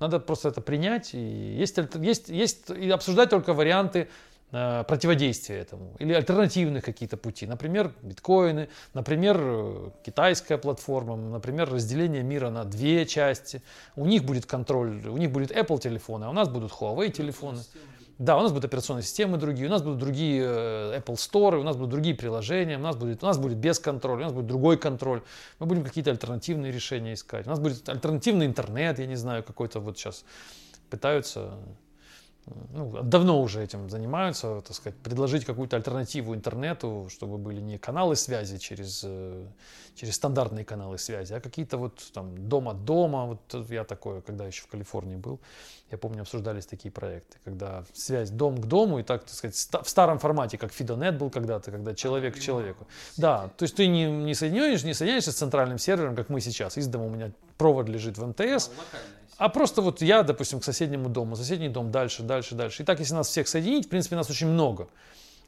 надо просто это принять. И есть, есть, есть и обсуждать только варианты Э, противодействия этому или альтернативных какие-то пути, например, биткоины, например, э, китайская платформа, например, разделение мира на две части. У них будет контроль, у них будет Apple телефоны, а у нас будут Huawei телефоны. Да, у нас будут операционные системы другие, у нас будут другие э, Apple Store, у нас будут другие приложения, у нас будет, у нас будет без контроля, у нас будет другой контроль. Мы будем какие-то альтернативные решения искать. У нас будет альтернативный интернет, я не знаю, какой-то вот сейчас пытаются ну, давно уже этим занимаются, так сказать, предложить какую-то альтернативу интернету, чтобы были не каналы связи через, э, через стандартные каналы связи, а какие-то вот там дом от дома. Вот я такое, когда еще в Калифорнии был, я помню, обсуждались такие проекты, когда связь дом к дому и так, так сказать, в старом формате, как Фидонет был когда-то, когда человек к человеку. Да, то есть ты не, не соединяешь, не соединяешься с центральным сервером, как мы сейчас. Из дома у меня провод лежит в МТС. А просто вот я, допустим, к соседнему дому, соседний дом, дальше, дальше, дальше. И так, если нас всех соединить, в принципе, нас очень много.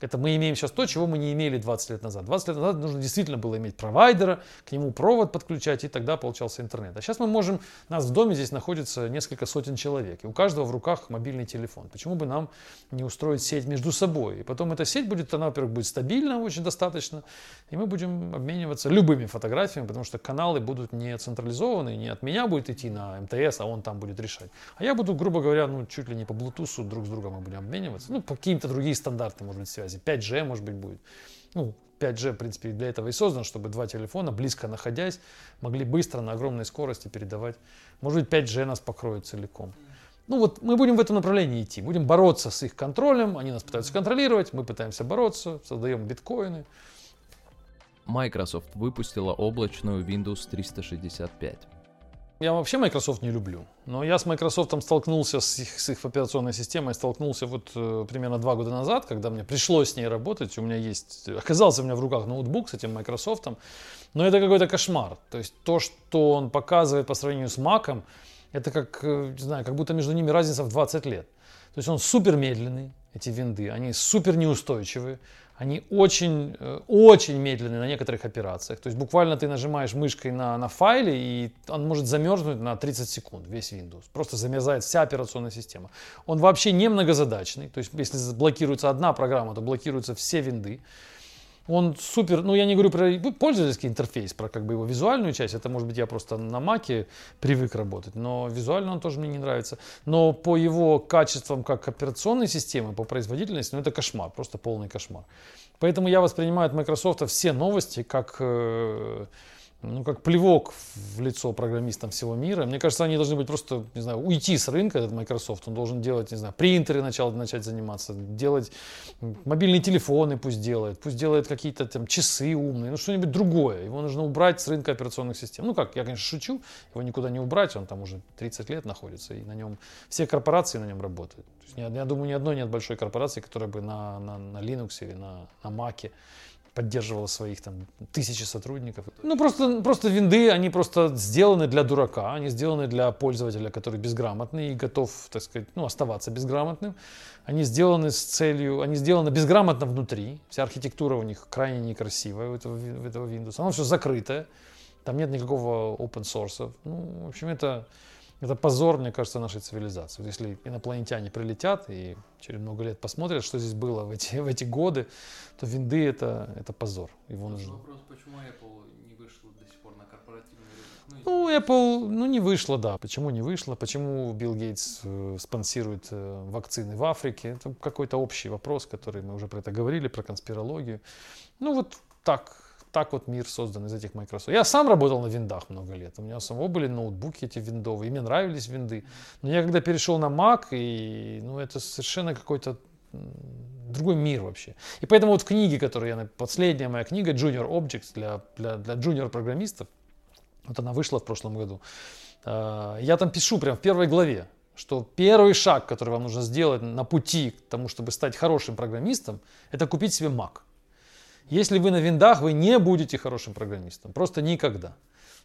Это мы имеем сейчас то, чего мы не имели 20 лет назад. 20 лет назад нужно действительно было иметь провайдера, к нему провод подключать, и тогда получался интернет. А сейчас мы можем, нас в доме здесь находится несколько сотен человек, и у каждого в руках мобильный телефон. Почему бы нам не устроить сеть между собой? И потом эта сеть будет, она, во-первых, будет стабильна очень достаточно, и мы будем обмениваться любыми фотографиями, потому что каналы будут не централизованы, не от меня будет идти на МТС, а он там будет решать. А я буду, грубо говоря, ну, чуть ли не по Bluetooth друг с другом мы будем обмениваться, ну, по каким-то другим стандартам, может быть, связи связи. 5G, может быть, будет. Ну, 5G, в принципе, для этого и создан, чтобы два телефона, близко находясь, могли быстро на огромной скорости передавать. Может быть, 5G нас покроет целиком. Ну вот мы будем в этом направлении идти, будем бороться с их контролем, они нас пытаются контролировать, мы пытаемся бороться, создаем биткоины. Microsoft выпустила облачную Windows 365. Я вообще Microsoft не люблю, но я с Microsoft столкнулся с их, с их операционной системой, столкнулся вот э, примерно два года назад, когда мне пришлось с ней работать. У меня есть, оказался у меня в руках ноутбук с этим Microsoft, но это какой-то кошмар. То есть то, что он показывает по сравнению с Mac, это как, э, не знаю, как будто между ними разница в 20 лет. То есть он супер медленный, эти винды, они супер неустойчивые, они очень, э, очень медленные на некоторых операциях. То есть буквально ты нажимаешь мышкой на, на файле, и он может замерзнуть на 30 секунд, весь Windows. Просто замерзает вся операционная система. Он вообще не многозадачный. То есть если блокируется одна программа, то блокируются все винды. Он супер, ну я не говорю про пользовательский интерфейс, про как бы его визуальную часть, это может быть я просто на маке привык работать, но визуально он тоже мне не нравится. Но по его качествам как операционной системы, по производительности, ну это кошмар, просто полный кошмар. Поэтому я воспринимаю от Microsoft все новости как э, ну, как плевок в лицо программистам всего мира. Мне кажется, они должны быть просто, не знаю, уйти с рынка, этот Microsoft. Он должен делать, не знаю, принтеры начал, начать заниматься, делать мобильные телефоны пусть делает, пусть делает какие-то там часы умные, ну что-нибудь другое. Его нужно убрать с рынка операционных систем. Ну как, я, конечно, шучу, его никуда не убрать, он там уже 30 лет находится, и на нем все корпорации на нем работают. То есть, я, я думаю, ни одной нет большой корпорации, которая бы на, на, на Linux или на, на Mac поддерживала своих там тысячи сотрудников. Ну просто, просто винды, они просто сделаны для дурака, они сделаны для пользователя, который безграмотный и готов, так сказать, ну, оставаться безграмотным. Они сделаны с целью, они сделаны безграмотно внутри, вся архитектура у них крайне некрасивая, у этого, у этого Windows. Оно все закрытое, там нет никакого open source. Ну, в общем, это это позор, мне кажется, нашей цивилизации. Вот если инопланетяне прилетят и через много лет посмотрят, что здесь было в эти, в эти годы, то винды это, это позор. Его нужно. Вопрос, почему Apple не вышла до сих пор на корпоративный рынок? Ну, ну, Apple, ну, не вышло, да. Почему не вышло? Почему Билл Гейтс э, спонсирует э, вакцины в Африке? Это какой-то общий вопрос, который мы уже про это говорили, про конспирологию. Ну, вот так так вот мир создан из этих Microsoft. Я сам работал на виндах много лет. У меня у самого были ноутбуки эти виндовые, и мне нравились винды. Но я когда перешел на Mac, и, ну, это совершенно какой-то другой мир вообще. И поэтому вот в книге, которую я, последняя моя книга, Junior Objects для, для, для junior программистов, вот она вышла в прошлом году, а, я там пишу прям в первой главе, что первый шаг, который вам нужно сделать на пути к тому, чтобы стать хорошим программистом, это купить себе Mac. Если вы на виндах, вы не будете хорошим программистом. Просто никогда.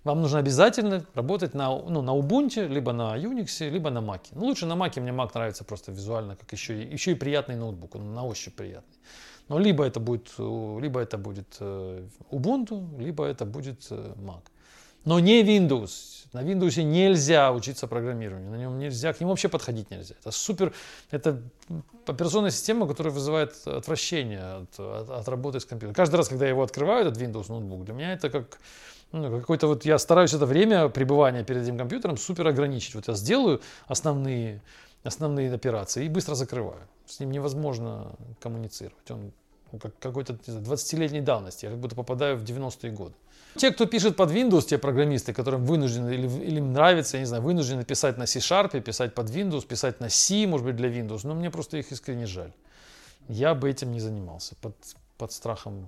Вам нужно обязательно работать на, ну, на Ubuntu, либо на Unix, либо на Mac. Ну, лучше на Mac, мне Mac нравится просто визуально, как еще, еще и приятный ноутбук, он на ощупь приятный. Но либо это будет, либо это будет э, Ubuntu, либо это будет э, Mac. Но не Windows. На Windows нельзя учиться программированию, на нем нельзя, к нему вообще подходить нельзя. Это супер, это операционная система, которая вызывает отвращение от, от, от работы с компьютером. Каждый раз, когда я его открываю, этот Windows ноутбук, для меня это как ну, какой-то вот, я стараюсь это время пребывания перед этим компьютером супер ограничить. Вот я сделаю основные, основные операции и быстро закрываю. С ним невозможно коммуницировать. Он ну, как какой-то 20-летней давности. Я как будто попадаю в 90-е годы. Те, кто пишет под Windows, те программисты, которым вынуждены или, или им нравится, я не знаю, вынуждены писать на C-Sharp, писать под Windows, писать на C, может быть, для Windows, но мне просто их искренне жаль. Я бы этим не занимался под, под страхом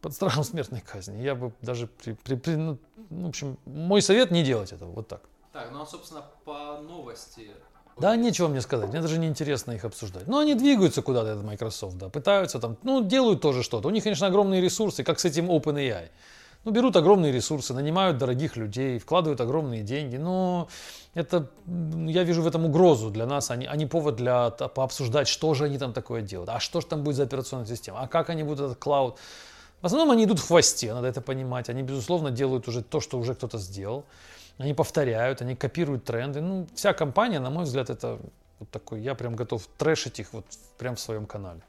под страхом смертной казни. Я бы даже при, при, при ну, в общем, мой совет не делать этого, вот так. Так, ну а собственно по новости да, нечего мне сказать, мне даже не интересно их обсуждать. Но они двигаются куда-то, этот Microsoft, да, пытаются там, ну, делают тоже что-то. У них, конечно, огромные ресурсы, как с этим OpenAI. Ну, берут огромные ресурсы, нанимают дорогих людей, вкладывают огромные деньги, но это, я вижу в этом угрозу для нас, а не, а не повод для пообсуждать, что же они там такое делают, а что же там будет за операционная система, а как они будут этот клауд. В основном они идут в хвосте, надо это понимать. Они, безусловно, делают уже то, что уже кто-то сделал. Они повторяют, они копируют тренды. Ну, вся компания, на мой взгляд, это вот такой, я прям готов трэшить их вот прям в своем канале.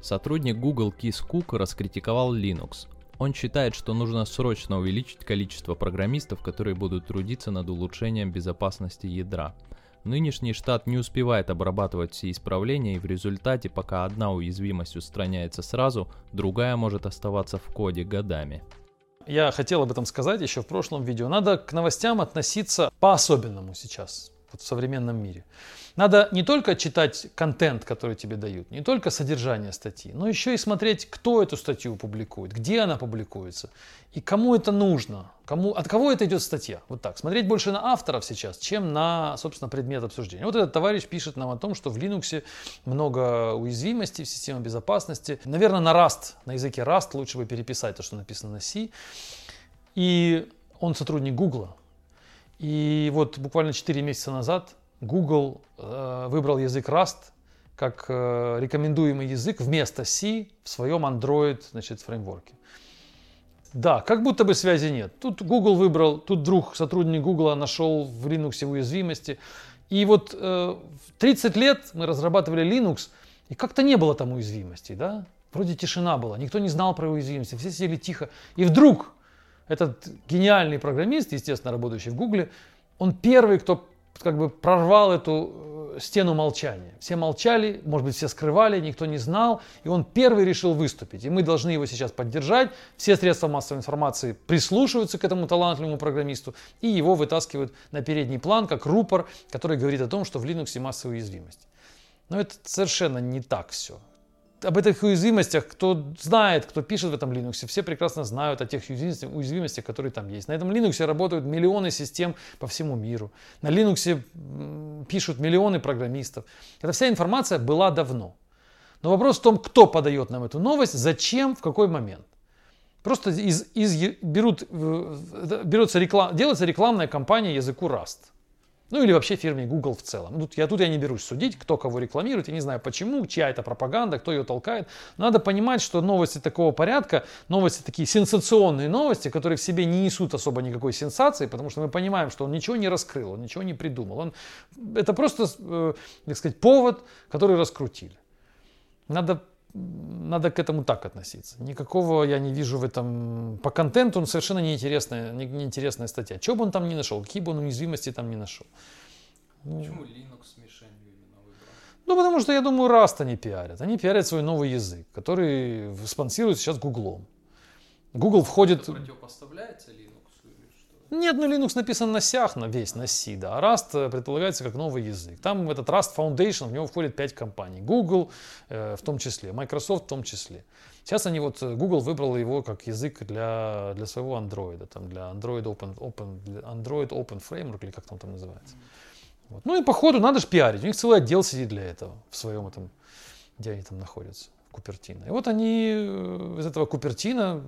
Сотрудник Google Кис Кук раскритиковал Linux. Он считает, что нужно срочно увеличить количество программистов, которые будут трудиться над улучшением безопасности ядра. Нынешний штат не успевает обрабатывать все исправления, и в результате, пока одна уязвимость устраняется сразу, другая может оставаться в коде годами. Я хотел об этом сказать еще в прошлом видео. Надо к новостям относиться по-особенному сейчас, вот в современном мире. Надо не только читать контент, который тебе дают, не только содержание статьи, но еще и смотреть, кто эту статью публикует, где она публикуется и кому это нужно, кому, от кого это идет статья. Вот так. Смотреть больше на авторов сейчас, чем на, собственно, предмет обсуждения. Вот этот товарищ пишет нам о том, что в Linux много уязвимостей в системе безопасности. Наверное, на Rust, на языке Rust лучше бы переписать то, что написано на C. И он сотрудник Google. И вот буквально 4 месяца назад Google э, выбрал язык Rust как э, рекомендуемый язык вместо C в своем Android значит, фреймворке. Да, как будто бы связи нет. Тут Google выбрал, тут вдруг сотрудник Google нашел в Linux уязвимости. И вот э, 30 лет мы разрабатывали Linux, и как-то не было там уязвимостей, да? Вроде тишина была, никто не знал про уязвимости, все сидели тихо. И вдруг этот гениальный программист, естественно, работающий в Гугле, он первый, кто как бы прорвал эту э, стену молчания. Все молчали, может быть, все скрывали, никто не знал, и он первый решил выступить. И мы должны его сейчас поддержать. Все средства массовой информации прислушиваются к этому талантливому программисту и его вытаскивают на передний план, как рупор, который говорит о том, что в Linux массовая уязвимость. Но это совершенно не так все об этих уязвимостях, кто знает, кто пишет в этом Linux, все прекрасно знают о тех уязвимостях, которые там есть. На этом Linux работают миллионы систем по всему миру. На Linux пишут миллионы программистов. Эта вся информация была давно. Но вопрос в том, кто подает нам эту новость, зачем, в какой момент. Просто из, из, берут, берется реклам, делается рекламная кампания языку Rust. Ну или вообще фирме Google в целом. Тут я, тут я не берусь судить, кто кого рекламирует. Я не знаю почему, чья это пропаганда, кто ее толкает. Надо понимать, что новости такого порядка, новости такие сенсационные новости, которые в себе не несут особо никакой сенсации, потому что мы понимаем, что он ничего не раскрыл, он ничего не придумал. Он, это просто, э, так сказать, повод, который раскрутили. Надо надо к этому так относиться. Никакого я не вижу в этом... По контенту он совершенно неинтересная, неинтересная статья. Что бы он там ни нашел, какие бы он уязвимости там не нашел. Почему Linux мишенью именно выбрал? Ну, потому что, я думаю, Rust они пиарят. Они пиарят свой новый язык, который спонсирует сейчас Гуглом. Google входит... Это противопоставляется Linux? Нет, ну Linux написан на сях, на весь, на C, да. А Rust э, предполагается как новый язык. Там этот Rust Foundation, в него входит 5 компаний. Google э, в том числе, Microsoft в том числе. Сейчас они вот, э, Google выбрал его как язык для, для своего Android, там, для Android Open, Open, Android Open Framework, или как там там называется. Вот. Ну и по ходу надо же пиарить. У них целый отдел сидит для этого, в своем этом, где они там находятся, Купертино. И вот они э, из этого Купертина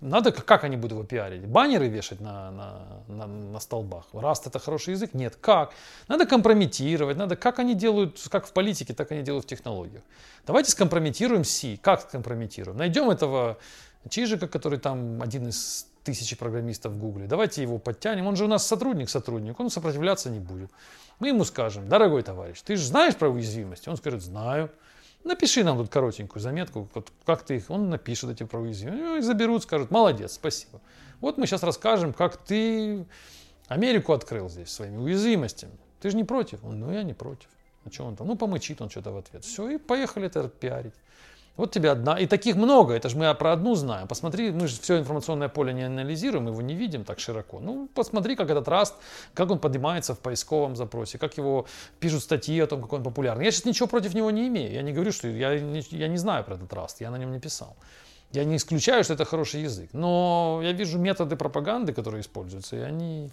надо, как они будут его пиарить? Баннеры вешать на, на, на, на столбах? Раст это хороший язык? Нет. Как? Надо компрометировать, надо, как они делают, как в политике, так они делают в технологиях. Давайте скомпрометируем Си. Как скомпрометируем? Найдем этого Чижика, который там один из тысячи программистов в Гугле. Давайте его подтянем. Он же у нас сотрудник, сотрудник. Он сопротивляться не будет. Мы ему скажем, дорогой товарищ, ты же знаешь про уязвимости? Он скажет, знаю. Напиши нам тут коротенькую заметку, вот как ты их, он напишет эти про уязвимости, заберут, скажут, молодец, спасибо. Вот мы сейчас расскажем, как ты Америку открыл здесь своими уязвимостями. Ты же не против? Он, ну я не против. А что он там? Ну помычит он что-то в ответ. Все, и поехали это пиарить. Вот тебе одна. И таких много. Это же мы про одну знаем. Посмотри, мы же все информационное поле не анализируем, его не видим так широко. Ну, посмотри, как этот раст, как он поднимается в поисковом запросе, как его пишут статьи о том, как он популярный. Я сейчас ничего против него не имею. Я не говорю, что я я не знаю про этот раст, я на нем не писал. Я не исключаю, что это хороший язык. Но я вижу методы пропаганды, которые используются, и они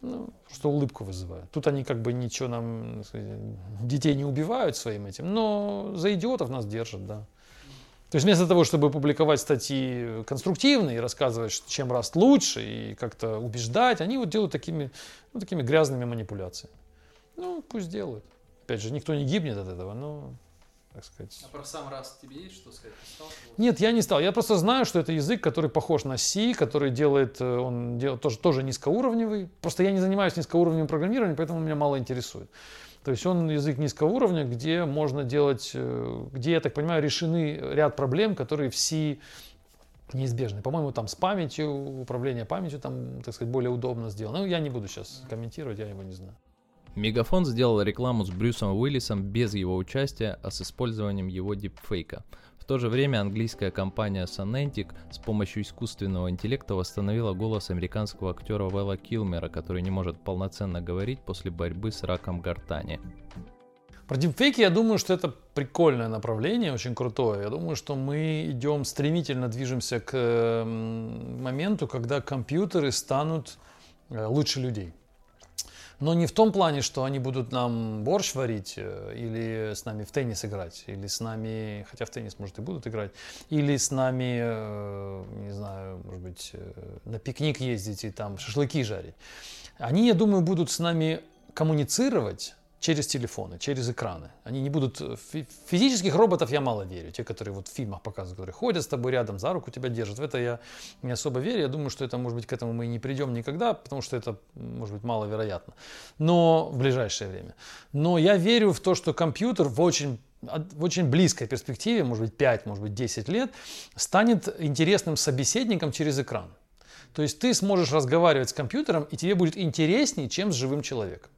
ну, что улыбку вызывают. Тут они как бы ничего нам, детей не убивают своим этим, но за идиотов нас держат, да. То есть вместо того, чтобы публиковать статьи конструктивные рассказывать, чем Раст лучше и как-то убеждать, они вот делают такими, ну, такими грязными манипуляциями. Ну, пусть делают. Опять же, никто не гибнет от этого, но, так сказать. А про сам Раст тебе есть что сказать? Нет, я не стал. Я просто знаю, что это язык, который похож на C, который делает, э, он делает тоже, тоже низкоуровневый. Просто я не занимаюсь низкоуровневым программированием, поэтому меня мало интересует. То есть он язык низкого уровня, где можно делать, э, где, я так понимаю, решены ряд проблем, которые в C неизбежны. По-моему, там с памятью, управление памятью там, так сказать, более удобно сделано. Ну, я не буду сейчас комментировать, я его не знаю. Мегафон сделал рекламу с Брюсом Уиллисом без его участия, а с использованием его дипфейка – то же время английская компания Sonantic с помощью искусственного интеллекта восстановила голос американского актера Вэлла Килмера, который не может полноценно говорить после борьбы с раком гортани. Про дипфейки я думаю, что это прикольное направление, очень крутое. Я думаю, что мы идем стремительно движемся к моменту, когда компьютеры станут э, лучше людей. Но не в том плане, что они будут нам борщ варить, э, или с нами в теннис играть, или с нами, хотя в теннис, может, и будут играть, или с нами, э, не знаю, может быть, э, на пикник ездить и там шашлыки жарить. Они, я думаю, будут с нами коммуницировать через телефоны, через экраны. Они не будут... Э, физических роботов я мало верю. Те, которые вот в фильмах показывают, которые ходят с тобой рядом, за руку тебя держат. В это я не особо верю. Я думаю, что это, может быть, к этому мы и не придем никогда, потому что это, может быть, маловероятно. Но в ближайшее время. Но я верю в то, что компьютер в очень в очень близкой перспективе, может быть 5, может быть 10 лет, станет интересным собеседником через экран. То есть ты сможешь разговаривать с компьютером, и тебе будет интереснее, чем с живым человеком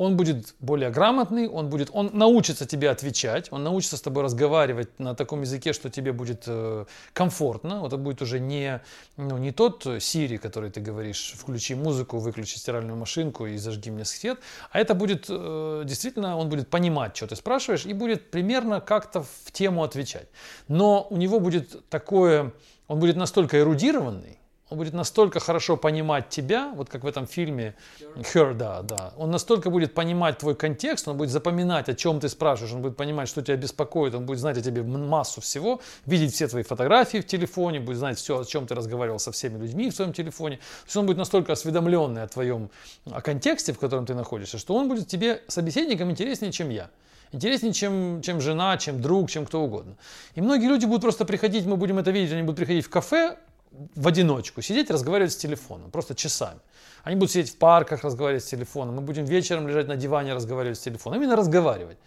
он будет более грамотный, он, будет, он научится тебе отвечать, он научится с тобой разговаривать на таком языке, что тебе будет э, комфортно. Это будет уже не, ну, не тот Siri, который ты говоришь, включи музыку, выключи стиральную машинку и зажги мне свет, а это будет э, действительно, он будет понимать, что ты спрашиваешь, и будет примерно как-то в тему отвечать. Но у него будет такое, он будет настолько эрудированный, он будет настолько хорошо понимать тебя, вот как в этом фильме Her, да, да. Он настолько будет понимать твой контекст, он будет запоминать, о чем ты спрашиваешь, он будет понимать, что тебя беспокоит, он будет знать о тебе массу всего, видеть все твои фотографии в телефоне, будет знать все, о чем ты разговаривал со всеми людьми в своем телефоне. То есть он будет настолько осведомленный о твоем, о контексте, в котором ты находишься, что он будет тебе собеседником интереснее, чем я интереснее, чем, чем жена, чем друг, чем кто угодно. И многие люди будут просто приходить, мы будем это видеть, они будут приходить в кафе, в одиночку сидеть, разговаривать с телефоном, просто часами. Они будут сидеть в парках, разговаривать с телефоном. Мы будем вечером лежать на диване, разговаривать с телефоном. Именно разговаривать.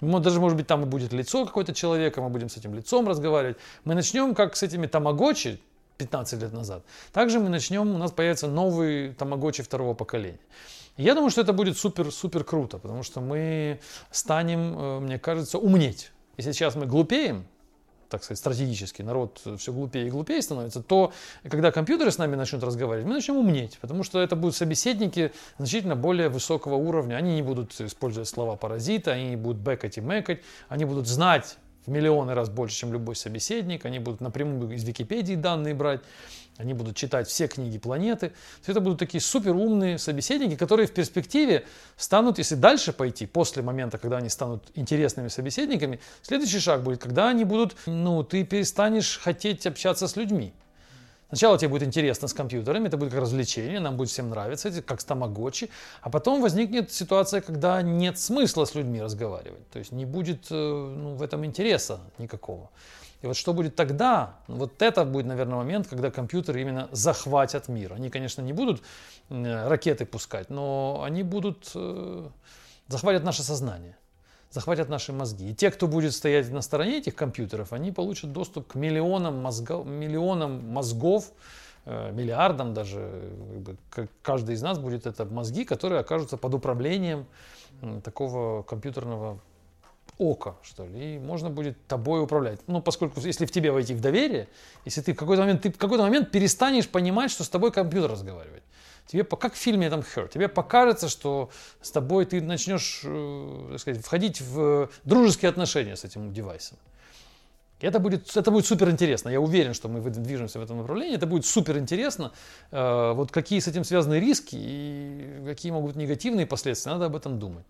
Даже, может быть, там и будет лицо какое-то человека, мы будем с этим лицом разговаривать. Мы начнем, как с этими тамагочи 15 лет назад. Также мы начнем, у нас появится новый тамагочи второго поколения. Я думаю, что это будет супер-супер круто, потому что мы станем, э, мне кажется, умнеть. Если сейчас мы глупеем, так сказать, стратегически, народ все глупее и глупее становится, то когда компьютеры с нами начнут разговаривать, мы начнем умнеть, потому что это будут собеседники значительно более высокого уровня. Они не будут использовать слова паразита, они не будут бэкать и мэкать, они будут знать в миллионы раз больше, чем любой собеседник, они будут напрямую из Википедии данные брать, они будут читать все книги планеты. это будут такие супер умные собеседники, которые в перспективе станут, если дальше пойти, после момента, когда они станут интересными собеседниками, следующий шаг будет, когда они будут, ну, ты перестанешь хотеть общаться с людьми. Сначала тебе будет интересно с компьютерами, это будет как развлечение, нам будет всем нравиться, как с тамагочи. А потом возникнет ситуация, когда нет смысла с людьми разговаривать. То есть не будет э, ну, в этом интереса никакого. И вот что будет тогда, вот это будет, наверное, момент, когда компьютеры именно захватят мир. Они, конечно, не будут ракеты пускать, но они будут э, захватят наше сознание, захватят наши мозги. И те, кто будет стоять на стороне этих компьютеров, они получат доступ к миллионам, мозгов, миллионам мозгов, э, миллиардам даже. Каждый из нас будет это мозги, которые окажутся под управлением такого компьютерного око, что ли, и можно будет тобой управлять. Ну, поскольку, если в тебе войти в доверие, если ты в какой-то момент, ты в какой-то момент перестанешь понимать, что с тобой компьютер разговаривает. Тебе, как в фильме этом Her, тебе покажется, что с тобой ты начнешь, э, так сказать, входить в дружеские отношения с этим девайсом. Это будет, это будет супер интересно. Я уверен, что мы движемся в этом направлении. Это будет супер интересно. Э, вот какие с этим связаны риски и какие могут быть негативные последствия, надо об этом думать.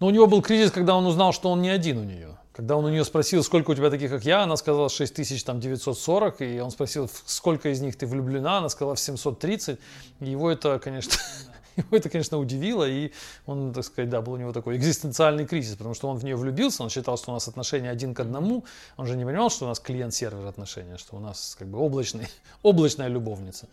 Но у него был кризис, когда он узнал, что он не один у нее. Когда он у нее спросил, сколько у тебя таких, как я, она сказала 6940, и он спросил, сколько из них ты влюблена, она сказала в 730. И его это, конечно, его это, конечно, удивило, и он, так сказать, да, был у него такой экзистенциальный кризис, потому что он в нее влюбился, он считал, что у нас отношения один к одному, он же не понимал, что у нас клиент-сервер отношения, что у нас как бы облачный, облачная любовница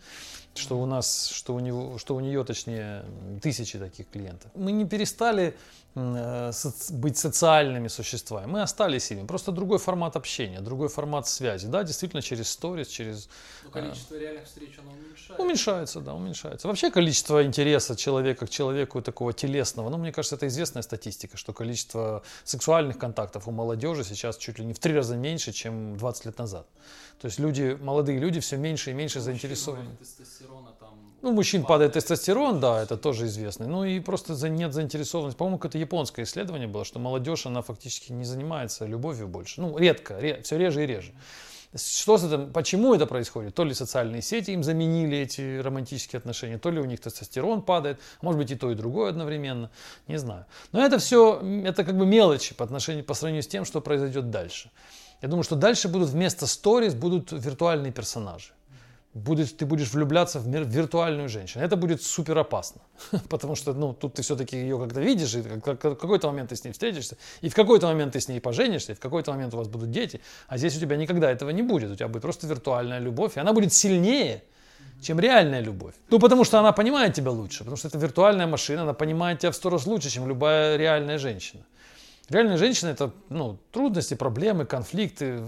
что у нас, что у него, что у нее, точнее, тысячи таких клиентов. Мы не перестали быть социальными существами, мы остались ими, просто другой формат общения, другой формат связи, да, действительно через сторис, через... Но количество э, реальных встреч, оно уменьшается. Уменьшается, да, уменьшается. Вообще количество интереса человека к человеку такого телесного, ну, мне кажется, это известная статистика, что количество сексуальных контактов у молодежи сейчас чуть ли не в три раза меньше, чем 20 лет назад. То есть люди, молодые люди все меньше и меньше заинтересованы. Ну, мужчин падает тестостерон, да, это тоже известно. Ну и просто за, нет заинтересованности. По-моему, какое-то японское исследование было, что молодежь, она фактически не занимается любовью больше. Ну, редко, ре, все реже и реже. Что с этим, почему это происходит? То ли социальные сети им заменили эти романтические отношения, то ли у них тестостерон падает, может быть и то, и другое одновременно, не знаю. Но это все, это как бы мелочи по, отношению, по сравнению с тем, что произойдет дальше. Я думаю, что дальше будут вместо сторис будут виртуальные персонажи. Будешь, ты будешь влюбляться в, виртуальную женщину. Это будет супер опасно, потому что ну, тут ты все-таки ее как-то видишь, и в какой-то момент ты с ней встретишься, и в какой-то момент ты с ней поженишься, и в какой-то момент у вас будут дети, а здесь у тебя никогда этого не будет, у тебя будет просто виртуальная любовь, и она будет сильнее, чем реальная любовь. Ну, потому что она понимает тебя лучше, потому что это виртуальная машина, она понимает тебя в сто раз лучше, чем любая реальная женщина. Реальная женщина это ну, трудности, проблемы, конфликты,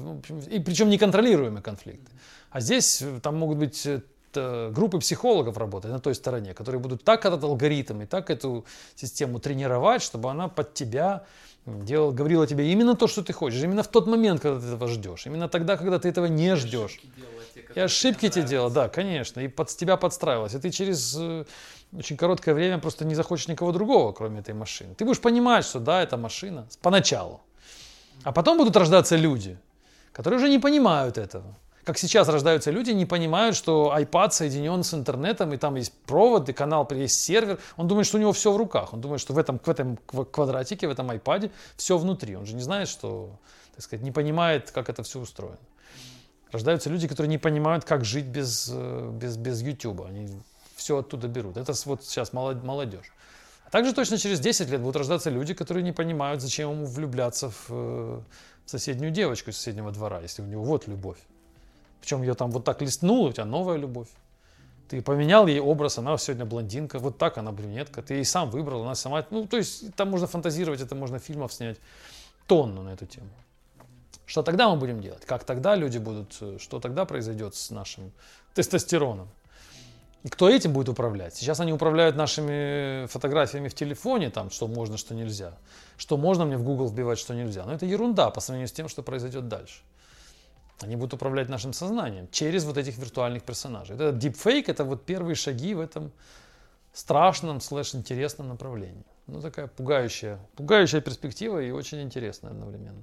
и причем неконтролируемые конфликты. А здесь э, там могут быть э, группы психологов работать на той стороне, которые будут так этот алгоритм и так эту систему тренировать, чтобы она под тебя делал, говорила тебе именно то, что ты хочешь, именно в тот момент, когда ты этого ждешь, именно тогда, когда ты этого не ждешь. И ошибки тебе делала, да, конечно, и под тебя подстраивалась. И ты через э, очень короткое время просто не захочешь никого другого, кроме этой машины. Ты будешь понимать, что да, это машина поначалу. А потом будут рождаться люди, которые уже не понимают этого как сейчас рождаются люди, не понимают, что iPad соединен с интернетом, и там есть провод, и канал, есть сервер. Он думает, что у него все в руках. Он думает, что в этом, в этом квадратике, в этом iPad все внутри. Он же не знает, что, так сказать, не понимает, как это все устроено. Рождаются люди, которые не понимают, как жить без, э, без, без YouTube. Они все оттуда берут. Это вот сейчас молодежь. А также точно через 10 лет будут рождаться люди, которые не понимают, зачем ему влюбляться в, э, в соседнюю девочку из соседнего двора, если у него вот любовь. Причем ее там вот так листнул, у тебя новая любовь. Ты поменял ей образ, она сегодня блондинка, вот так она брюнетка. Ты ей сам выбрал, она сама... Ну, то есть там можно фантазировать, это можно фильмов снять тонну на эту тему. Что тогда мы будем делать? Как тогда люди будут... Что тогда произойдет с нашим тестостероном? И кто этим будет управлять? Сейчас они управляют нашими фотографиями в телефоне, там, что можно, что нельзя. Что можно мне в Google вбивать, что нельзя. Но это ерунда по сравнению с тем, что произойдет дальше. Они будут управлять нашим сознанием через вот этих виртуальных персонажей. Это deepfake, это вот первые шаги в этом страшном, слэш интересном направлении. Ну, такая пугающая, пугающая перспектива и очень интересная одновременно.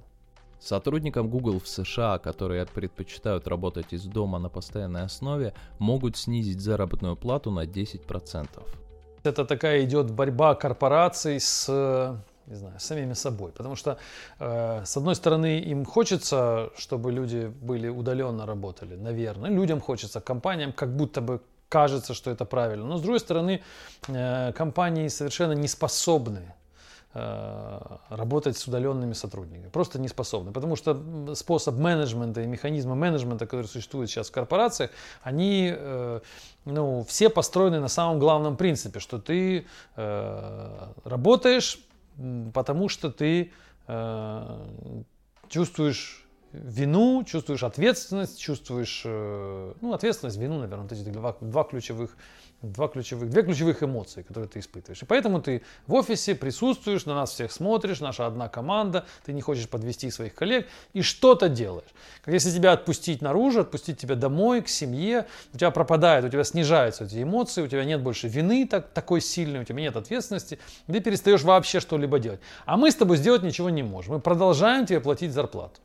Сотрудникам Google в США, которые предпочитают работать из дома на постоянной основе, могут снизить заработную плату на 10%. Это такая идет борьба корпораций с не знаю, самими собой. Потому что, э, с одной стороны, им хочется, чтобы люди были удаленно работали, наверное. Людям хочется, компаниям как будто бы кажется, что это правильно. Но, с другой стороны, э, компании совершенно не способны э, работать с удаленными сотрудниками. Просто не способны. Потому что способ менеджмента и механизмы менеджмента, которые существуют сейчас в корпорациях, они э, ну, все построены на самом главном принципе, что ты э, работаешь потому что ты э, чувствуешь вину, чувствуешь ответственность, чувствуешь, э, ну, ответственность, вину, наверное, вот эти два, два ключевых два ключевых, две ключевых эмоции, которые ты испытываешь. И поэтому ты в офисе присутствуешь, на нас всех смотришь, наша одна команда, ты не хочешь подвести своих коллег и что-то делаешь. Как если тебя отпустить наружу, отпустить тебя домой, к семье, у тебя пропадает, у тебя снижаются эти эмоции, у тебя нет больше вины так, такой сильной, у тебя нет ответственности, ты перестаешь вообще что-либо делать. А мы с тобой сделать ничего не можем. Мы продолжаем тебе платить зарплату.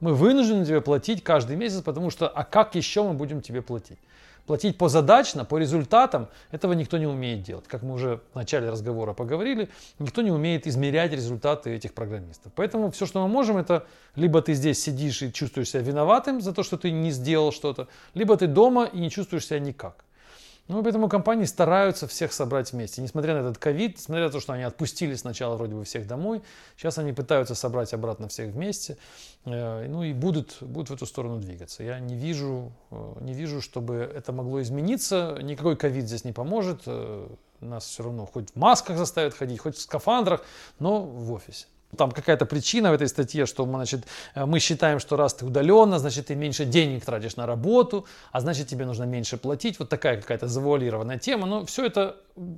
Мы вынуждены тебе платить каждый месяц, потому что, а как еще мы будем тебе платить? Платить позадачно, по результатам, этого никто не умеет делать. Как мы уже в начале разговора поговорили, никто не умеет измерять результаты этих программистов. Поэтому все, что мы можем, это либо ты здесь сидишь и чувствуешь себя виноватым за то, что ты не сделал что-то, либо ты дома и не чувствуешь себя никак. Ну, поэтому компании стараются всех собрать вместе. Несмотря на этот ковид, несмотря на то, что они отпустили сначала вроде бы всех домой, сейчас они пытаются собрать обратно всех вместе. Э, ну и будут, будут в эту сторону двигаться. Я не вижу, э, не вижу, чтобы это могло измениться. Никакой ковид здесь не поможет. Э, нас все равно хоть в масках заставят ходить, хоть в скафандрах, но в офисе. Там какая-то причина в этой статье, что мы, значит, э, мы считаем, что раз ты удаленно, значит, ты меньше денег тратишь на работу, а значит, тебе нужно меньше платить. Вот такая какая-то завуалированная тема. Но все это,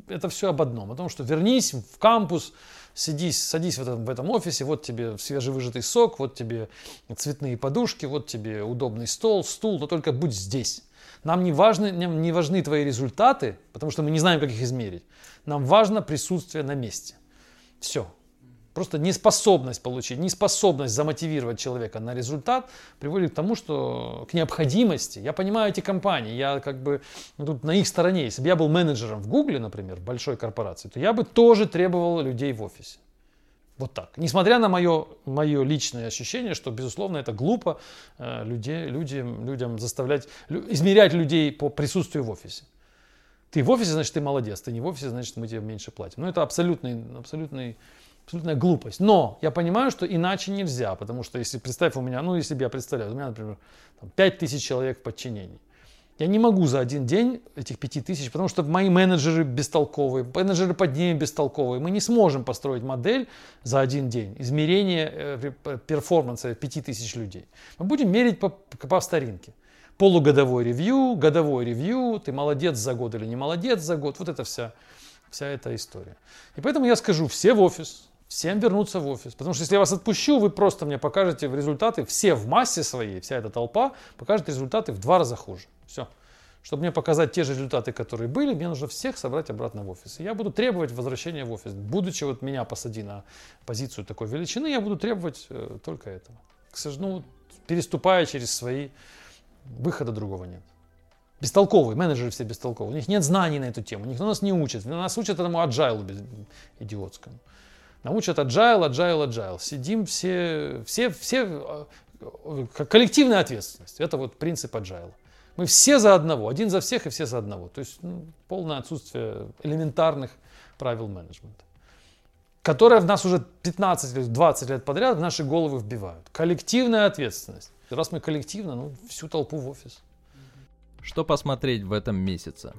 это все об одном. О том, что вернись в кампус, садись, садись в этом, в этом офисе, вот тебе свежевыжатый сок, вот тебе цветные подушки, вот тебе удобный стол, стул, но только будь здесь. Нам не важны, не важны твои результаты, потому что мы не знаем, как их измерить. Нам важно присутствие на месте. Все. Просто неспособность получить, неспособность замотивировать человека на результат приводит к тому, что к необходимости. Я понимаю эти компании, я как бы ну, тут на их стороне. Если бы я был менеджером в Гугле, например, большой корпорации, то я бы тоже требовал людей в офисе. Вот так. Несмотря на мое, мое личное ощущение, что, безусловно, это глупо э, людей, людям, людям заставлять, измерять людей по присутствию в офисе. Ты в офисе, значит, ты молодец. Ты не в офисе, значит, мы тебе меньше платим. Ну, это абсолютный, абсолютный, абсолютная глупость. Но я понимаю, что иначе нельзя. Потому что если, представь, у меня, ну, если бы я представляю, у меня, например, там, 5 тысяч человек в подчинении. Я не могу за один день этих пяти тысяч, потому что мои менеджеры бестолковые, менеджеры под ними бестолковые. Мы не сможем построить модель за один день измерения э, перформанса пяти тысяч людей. Мы будем мерить по, по старинке. Полугодовой ревью, годовой ревью, ты молодец за год или не молодец за год. Вот это вся, вся эта история. И поэтому я скажу, все в офис, всем вернуться в офис. Потому что если я вас отпущу, вы просто мне покажете результаты, все в массе своей, вся эта толпа покажет результаты в два раза хуже. Все. Чтобы мне показать те же результаты, которые были, мне нужно всех собрать обратно в офис. И я буду требовать возвращения в офис. Будучи вот меня посади на позицию такой величины, я буду требовать э, только этого. К сожалению, ну, переступая через свои, выхода другого нет. Бестолковые, менеджеры все бестолковые. У них нет знаний на эту тему, никто нас не учит. Нас учат этому agile идиотскому. Научат agile, agile, agile. Сидим все, все, все, э, коллективная ответственность. Это вот принцип agile. Мы все за одного, один за всех и все за одного. То есть ну, полное отсутствие элементарных правил менеджмента, которые в нас уже 15 или 20 лет подряд в наши головы вбивают. Коллективная ответственность. Раз мы коллективно, ну, всю толпу в офис. Что посмотреть в этом месяце?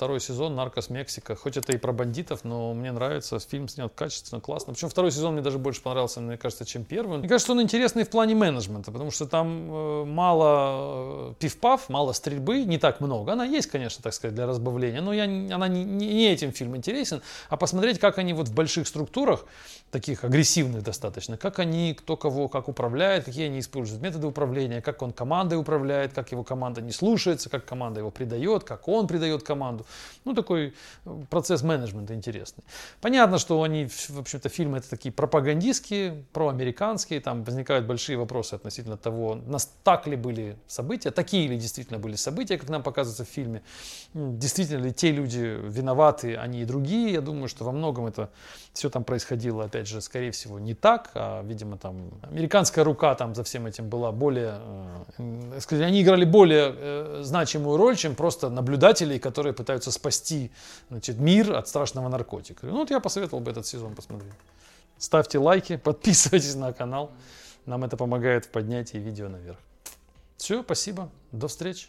Второй сезон «Наркос Мексика». Хоть это и про бандитов, но мне нравится. Фильм снят качественно, классно. Причем второй сезон мне даже больше понравился, мне кажется, чем первый. Мне кажется, он интересный в плане менеджмента, потому что там э, мало э, пиф-паф, мало стрельбы, не так много. Она есть, конечно, так сказать, для разбавления, но я, она не, не этим фильм интересен, а посмотреть, как они вот в больших структурах, таких агрессивных достаточно, как они, кто кого, как управляет, какие они используют методы управления, как он командой управляет, как его команда не слушается, как команда его предает, как он предает команду. Ну, такой э, процесс менеджмента интересный. Понятно, что они, в общем-то, фильмы это такие пропагандистские, проамериканские, там возникают большие вопросы относительно того, нас так ли были события, такие ли действительно были события, как нам показывается в фильме, действительно ли те люди виноваты, они и другие. Я думаю, что во многом это все там происходило, опять же, скорее всего, не так, а, видимо, там американская рука там за всем этим была более, э, сказать, они играли более э, значимую роль, чем просто наблюдатели, которые пытаются спасти значит, мир от страшного наркотика. Ну вот я посоветовал бы этот сезон посмотреть. Ставьте лайки, подписывайтесь на канал. Нам это помогает в поднятии видео наверх. Все, спасибо. До встречи.